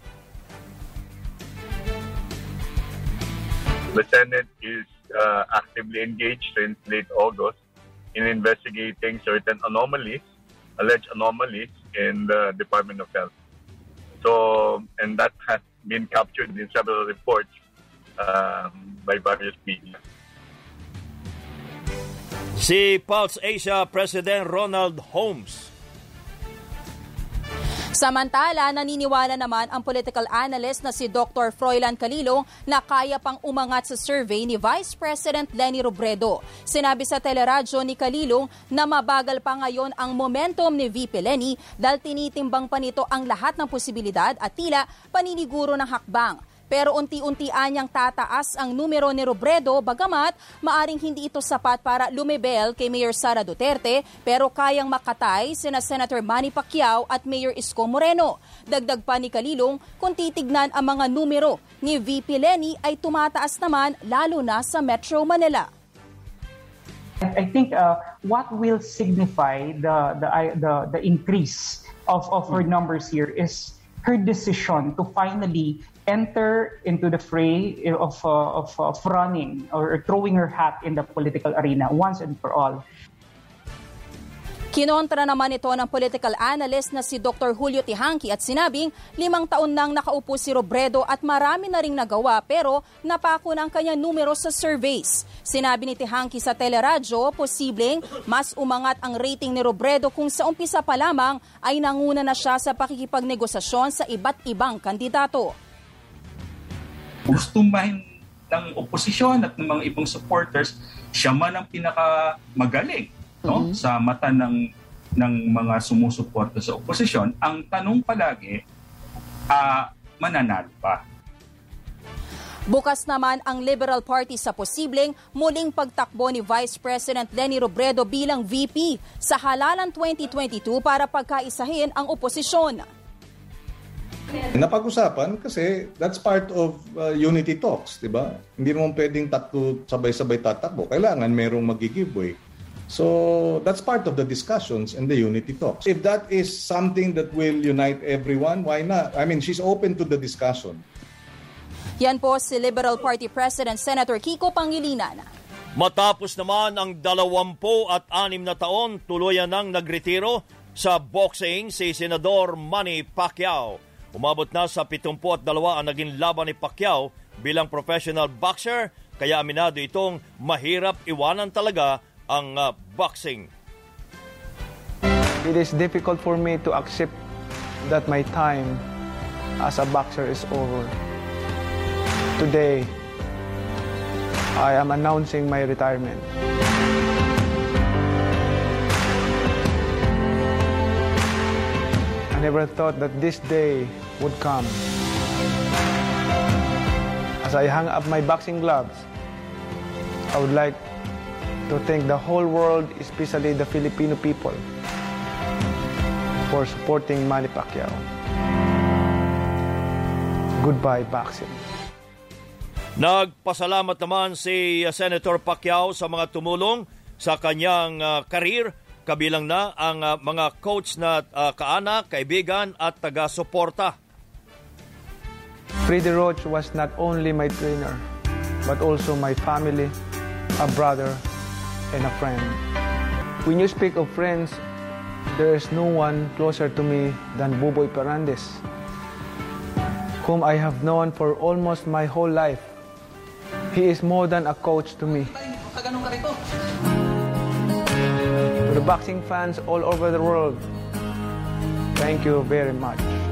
The Senate is uh, actively engaged since late August in investigating certain anomalies, alleged anomalies in the Department of Health. So, and that has been captured in several reports um, by various media. Si Pulse Asia President Ronald Holmes Samantala, naniniwala naman ang political analyst na si Dr. Froilan Calilong na kaya pang umangat sa survey ni Vice President Lenny Robredo. Sinabi sa teleradyo ni Calilong na mabagal pa ngayon ang momentum ni VP Lenny dahil tinitimbang pa nito ang lahat ng posibilidad at tila paniniguro ng hakbang. Pero unti-unti anyang tataas ang numero ni Robredo bagamat maaring hindi ito sapat para lumebel kay Mayor Sara Duterte pero kayang makatay sina Senator Manny Pacquiao at Mayor Isko Moreno. Dagdag pa ni Kalilong kung titignan ang mga numero ni VP Lenny ay tumataas naman lalo na sa Metro Manila. I think uh, what will signify the the the, the increase of, of her numbers here is her decision to finally enter into the fray of, uh, of, of running or throwing her hat in the political arena once and for all. Kinontra naman ito ng political analyst na si Dr. Julio Tihangki at sinabing limang taon nang nakaupo si Robredo at marami na ring nagawa pero napako ng kanya numero sa surveys. Sinabi ni Tihangki sa teleradyo, posibleng mas umangat ang rating ni Robredo kung sa umpisa pa lamang ay nanguna na siya sa pakikipagnegosasyon sa iba't ibang kandidato. Gustumahin ng oposisyon at ng mga ibang supporters, siya man ang pinakamagaling no mm-hmm. sa mata ng ng mga sumusuporta sa oposisyon ang tanong palagi uh, mananalo pa Bukas naman ang Liberal Party sa posibleng muling pagtakbo ni Vice President Lenny Robredo bilang VP sa halalan 2022 para pagkaisahin ang oposisyon. Napag-usapan kasi that's part of uh, unity talks, di ba? Hindi naman pwedeng tatlo sabay-sabay tatakbo. Kailangan merong magigiveaway. So that's part of the discussions and the unity talks. If that is something that will unite everyone, why not? I mean, she's open to the discussion. Yan po si Liberal Party President Senator Kiko Pangilinan. Matapos naman ang dalawampu at anim na taon, tuluyan nang nagretiro sa boxing si Senador Manny Pacquiao. Umabot na sa 72 ang naging laban ni Pacquiao bilang professional boxer, kaya aminado itong mahirap iwanan talaga ang uh, boxing. It is difficult for me to accept that my time as a boxer is over. Today, I am announcing my retirement. I never thought that this day would come. As I hang up my boxing gloves, I would like to thank the whole world, especially the Filipino people, for supporting Manny Pacquiao. Goodbye, boxing. Nagpasalamat naman si Senator Pacquiao sa mga tumulong sa kanyang uh, karir, kabilang na ang uh, mga coach na uh, kaanak, kaibigan at taga-suporta. Freddy Roach was not only my trainer, but also my family, a brother, and a friend. When you speak of friends, there is no one closer to me than Buboy Perandes, whom I have known for almost my whole life. He is more than a coach to me. To the boxing fans all over the world, thank you very much.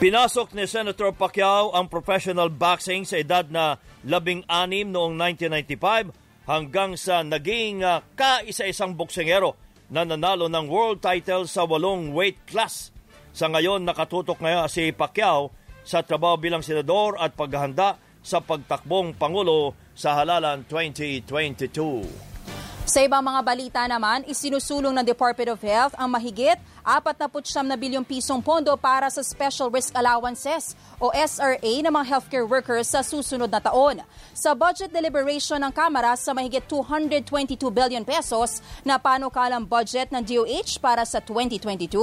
Pinasok ni Senator Pacquiao ang professional boxing sa edad na labing-anim noong 1995 hanggang sa naging uh, kaisa-isang boksingero na nanalo ng world title sa walong weight class. Sa ngayon, nakatutok ngayon si Pacquiao sa trabaho bilang senador at paghahanda sa pagtakbong Pangulo sa halalan 2022. Sa ibang mga balita naman, isinusulong ng Department of Health ang mahigit 49 na bilyong pisong pondo para sa Special Risk Allowances o SRA ng mga healthcare workers sa susunod na taon. Sa budget deliberation ng Kamara sa mahigit 222 billion pesos na panukalang budget ng DOH para sa 2022,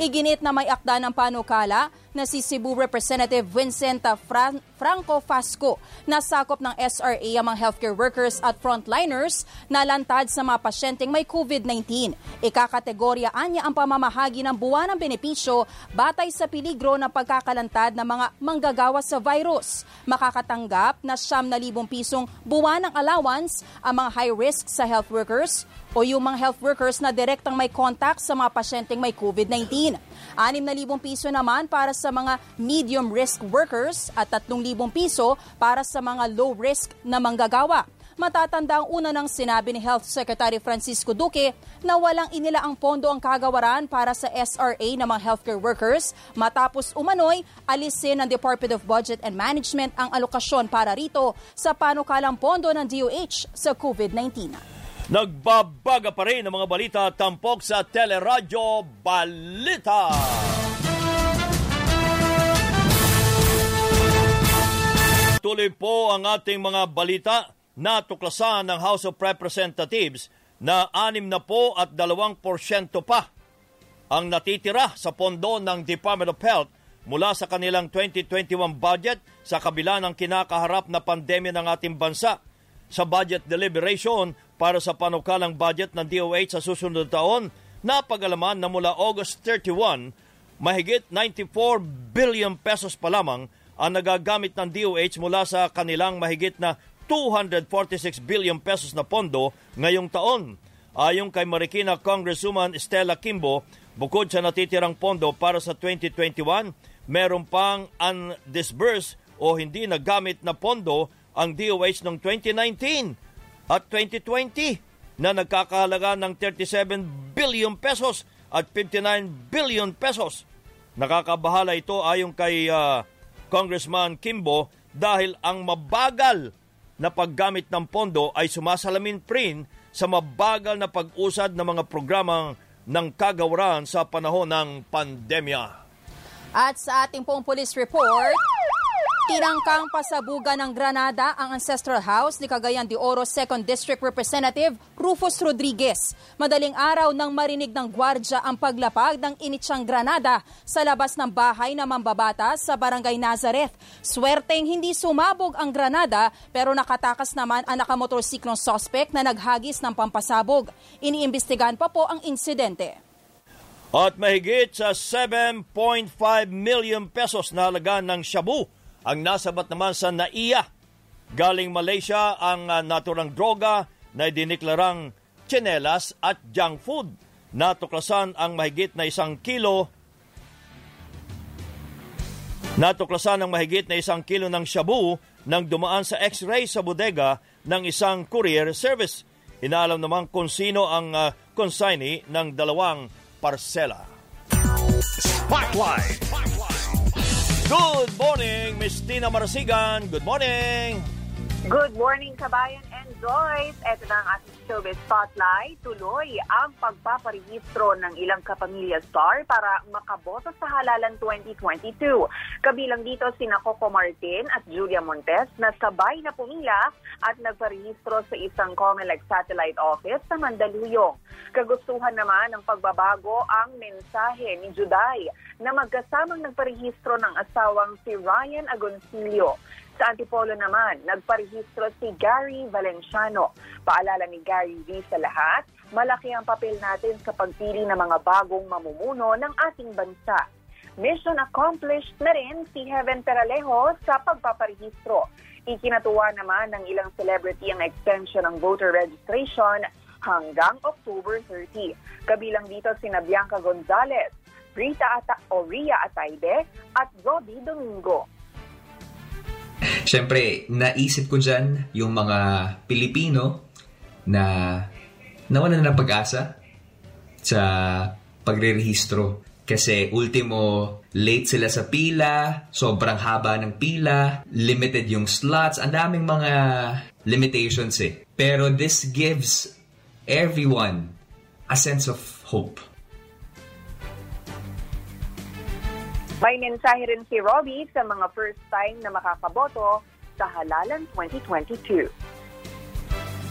iginit na may akda ng panukala na si Cebu Representative Vincent Fran- Franco Fasco na sakop ng SRA ang mga healthcare workers at frontliners na lantad sa mga pasyenteng may COVID-19. Ikakategoryaan niya ang pamamahagi buwan ng benepisyo batay sa peligro ng pagkakalantad ng mga manggagawa sa virus. Makakatanggap na siyam na libong pisong buwan ng allowance ang mga high risk sa health workers o yung mga health workers na direktang may contact sa mga pasyenteng may COVID-19. 6,000 piso naman para sa mga medium risk workers at 3,000 piso para sa mga low risk na manggagawa. Matatanda ang una ng sinabi ni Health Secretary Francisco Duque na walang inilaang pondo ang kagawaran para sa SRA ng mga healthcare workers matapos umano'y alisin ng Department of Budget and Management ang alokasyon para rito sa panukalang pondo ng DOH sa COVID-19. Nagbabaga pa rin ang mga balita tampok sa Teleradyo Balita. Tuloy po ang ating mga balita na tuklasan ng House of Representatives na anim na po at dalawang porsyento pa ang natitira sa pondo ng Department of Health mula sa kanilang 2021 budget sa kabila ng kinakaharap na pandemya ng ating bansa. Sa budget deliberation para sa panukalang budget ng DOH sa susunod na taon, napagalaman na mula August 31, mahigit 94 billion pesos pa lamang ang nagagamit ng DOH mula sa kanilang mahigit na 246 billion pesos na pondo ngayong taon. Ayon kay Marikina Congresswoman Stella Kimbo, bukod sa natitirang pondo para sa 2021, meron pang undisbursed o hindi nagamit na pondo ang DOH noong 2019 at 2020 na nagkakahalaga ng 37 billion pesos at 59 billion pesos. Nakakabahala ito ayon kay uh, Congressman Kimbo dahil ang mabagal na paggamit ng pondo ay sumasalamin prin sa mabagal na pag-usad ng mga programang ng kagawaran sa panahon ng pandemya. At sa ating pong police report, Tinangkang pasabugan ng Granada ang Ancestral House ni Cagayan de Oro 2nd District Representative Rufus Rodriguez. Madaling araw nang marinig ng gwardya ang paglapag ng initsang Granada sa labas ng bahay na mambabata sa Barangay Nazareth. Swerteng hindi sumabog ang Granada pero nakatakas naman ang nakamotorsiklong suspect na naghagis ng pampasabog. Iniimbestigahan pa po ang insidente. At mahigit sa 7.5 million pesos na halaga ng shabu ang nasabat naman sa NAIA. Galing Malaysia ang uh, naturang droga na diniklarang chinelas at junk food. Natuklasan ang mahigit na isang kilo Natuklasan ang mahigit na isang kilo ng shabu nang dumaan sa x-ray sa bodega ng isang courier service. Inaalam naman kung sino ang uh, consignee ng dalawang parsela. Spotlight! Good morning, Miss Tina Marasigan. Good morning. Good morning, Kabayan Joyce. Ito na ang ating showbiz spotlight. Tuloy ang pagpaparehistro ng ilang kapamilya star para makaboto sa halalan 2022. Kabilang dito sina Coco Martin at Julia Montes na sabay na pumila at nagparehistro sa isang Comelec satellite office sa Mandaluyong. Kagustuhan naman ng pagbabago ang mensahe ni Juday na magkasamang nagparehistro ng asawang si Ryan Agoncillo. Sa Antipolo naman, nagparehistro si Gary Valenciano. Paalala ni Gary V sa lahat, malaki ang papel natin sa pagpili ng mga bagong mamumuno ng ating bansa. Mission accomplished na rin si Heaven Peralejo sa pagpaparehistro. Ikinatuwa naman ng ilang celebrity ang extension ng voter registration hanggang October 30. Kabilang dito sina Bianca Gonzalez, Rita Ata o Ria Atayde at Rodi Domingo. Siyempre, naisip ko dyan yung mga Pilipino na nawalan ng pag-asa sa pagre-rehistro. Kasi ultimo, late sila sa pila, sobrang haba ng pila, limited yung slots, ang daming mga limitations eh. Pero this gives everyone a sense of hope. May mensahe rin si Robbie sa mga first time na makakaboto sa Halalan 2022.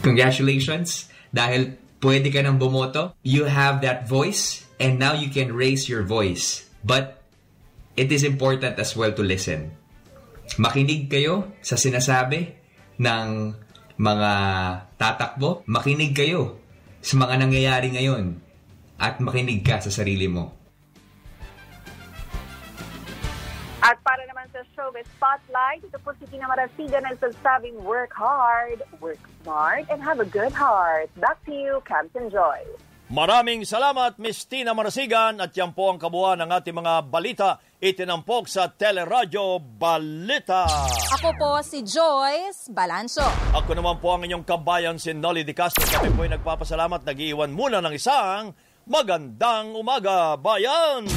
Congratulations! Dahil pwede ka nang bumoto, you have that voice and now you can raise your voice. But it is important as well to listen. Makinig kayo sa sinasabi ng mga tatakbo. Makinig kayo sa mga nangyayari ngayon. At makinig ka sa sarili mo. Showbiz spotlight, ito po si Tina Marasigan na nagsasabing work hard, work smart, and have a good heart. Back to you, Camps and Joy. Maraming salamat, Miss Tina Marasigan. At yan po ang kabuuan ng ating mga balita itinampok sa Teleradyo Balita. Ako po si Joyce Balanso. Ako naman po ang inyong kabayan si Nolly Di Castro. Kami po ay nagpapasalamat. Nag-iwan muna ng isang magandang umaga, bayan!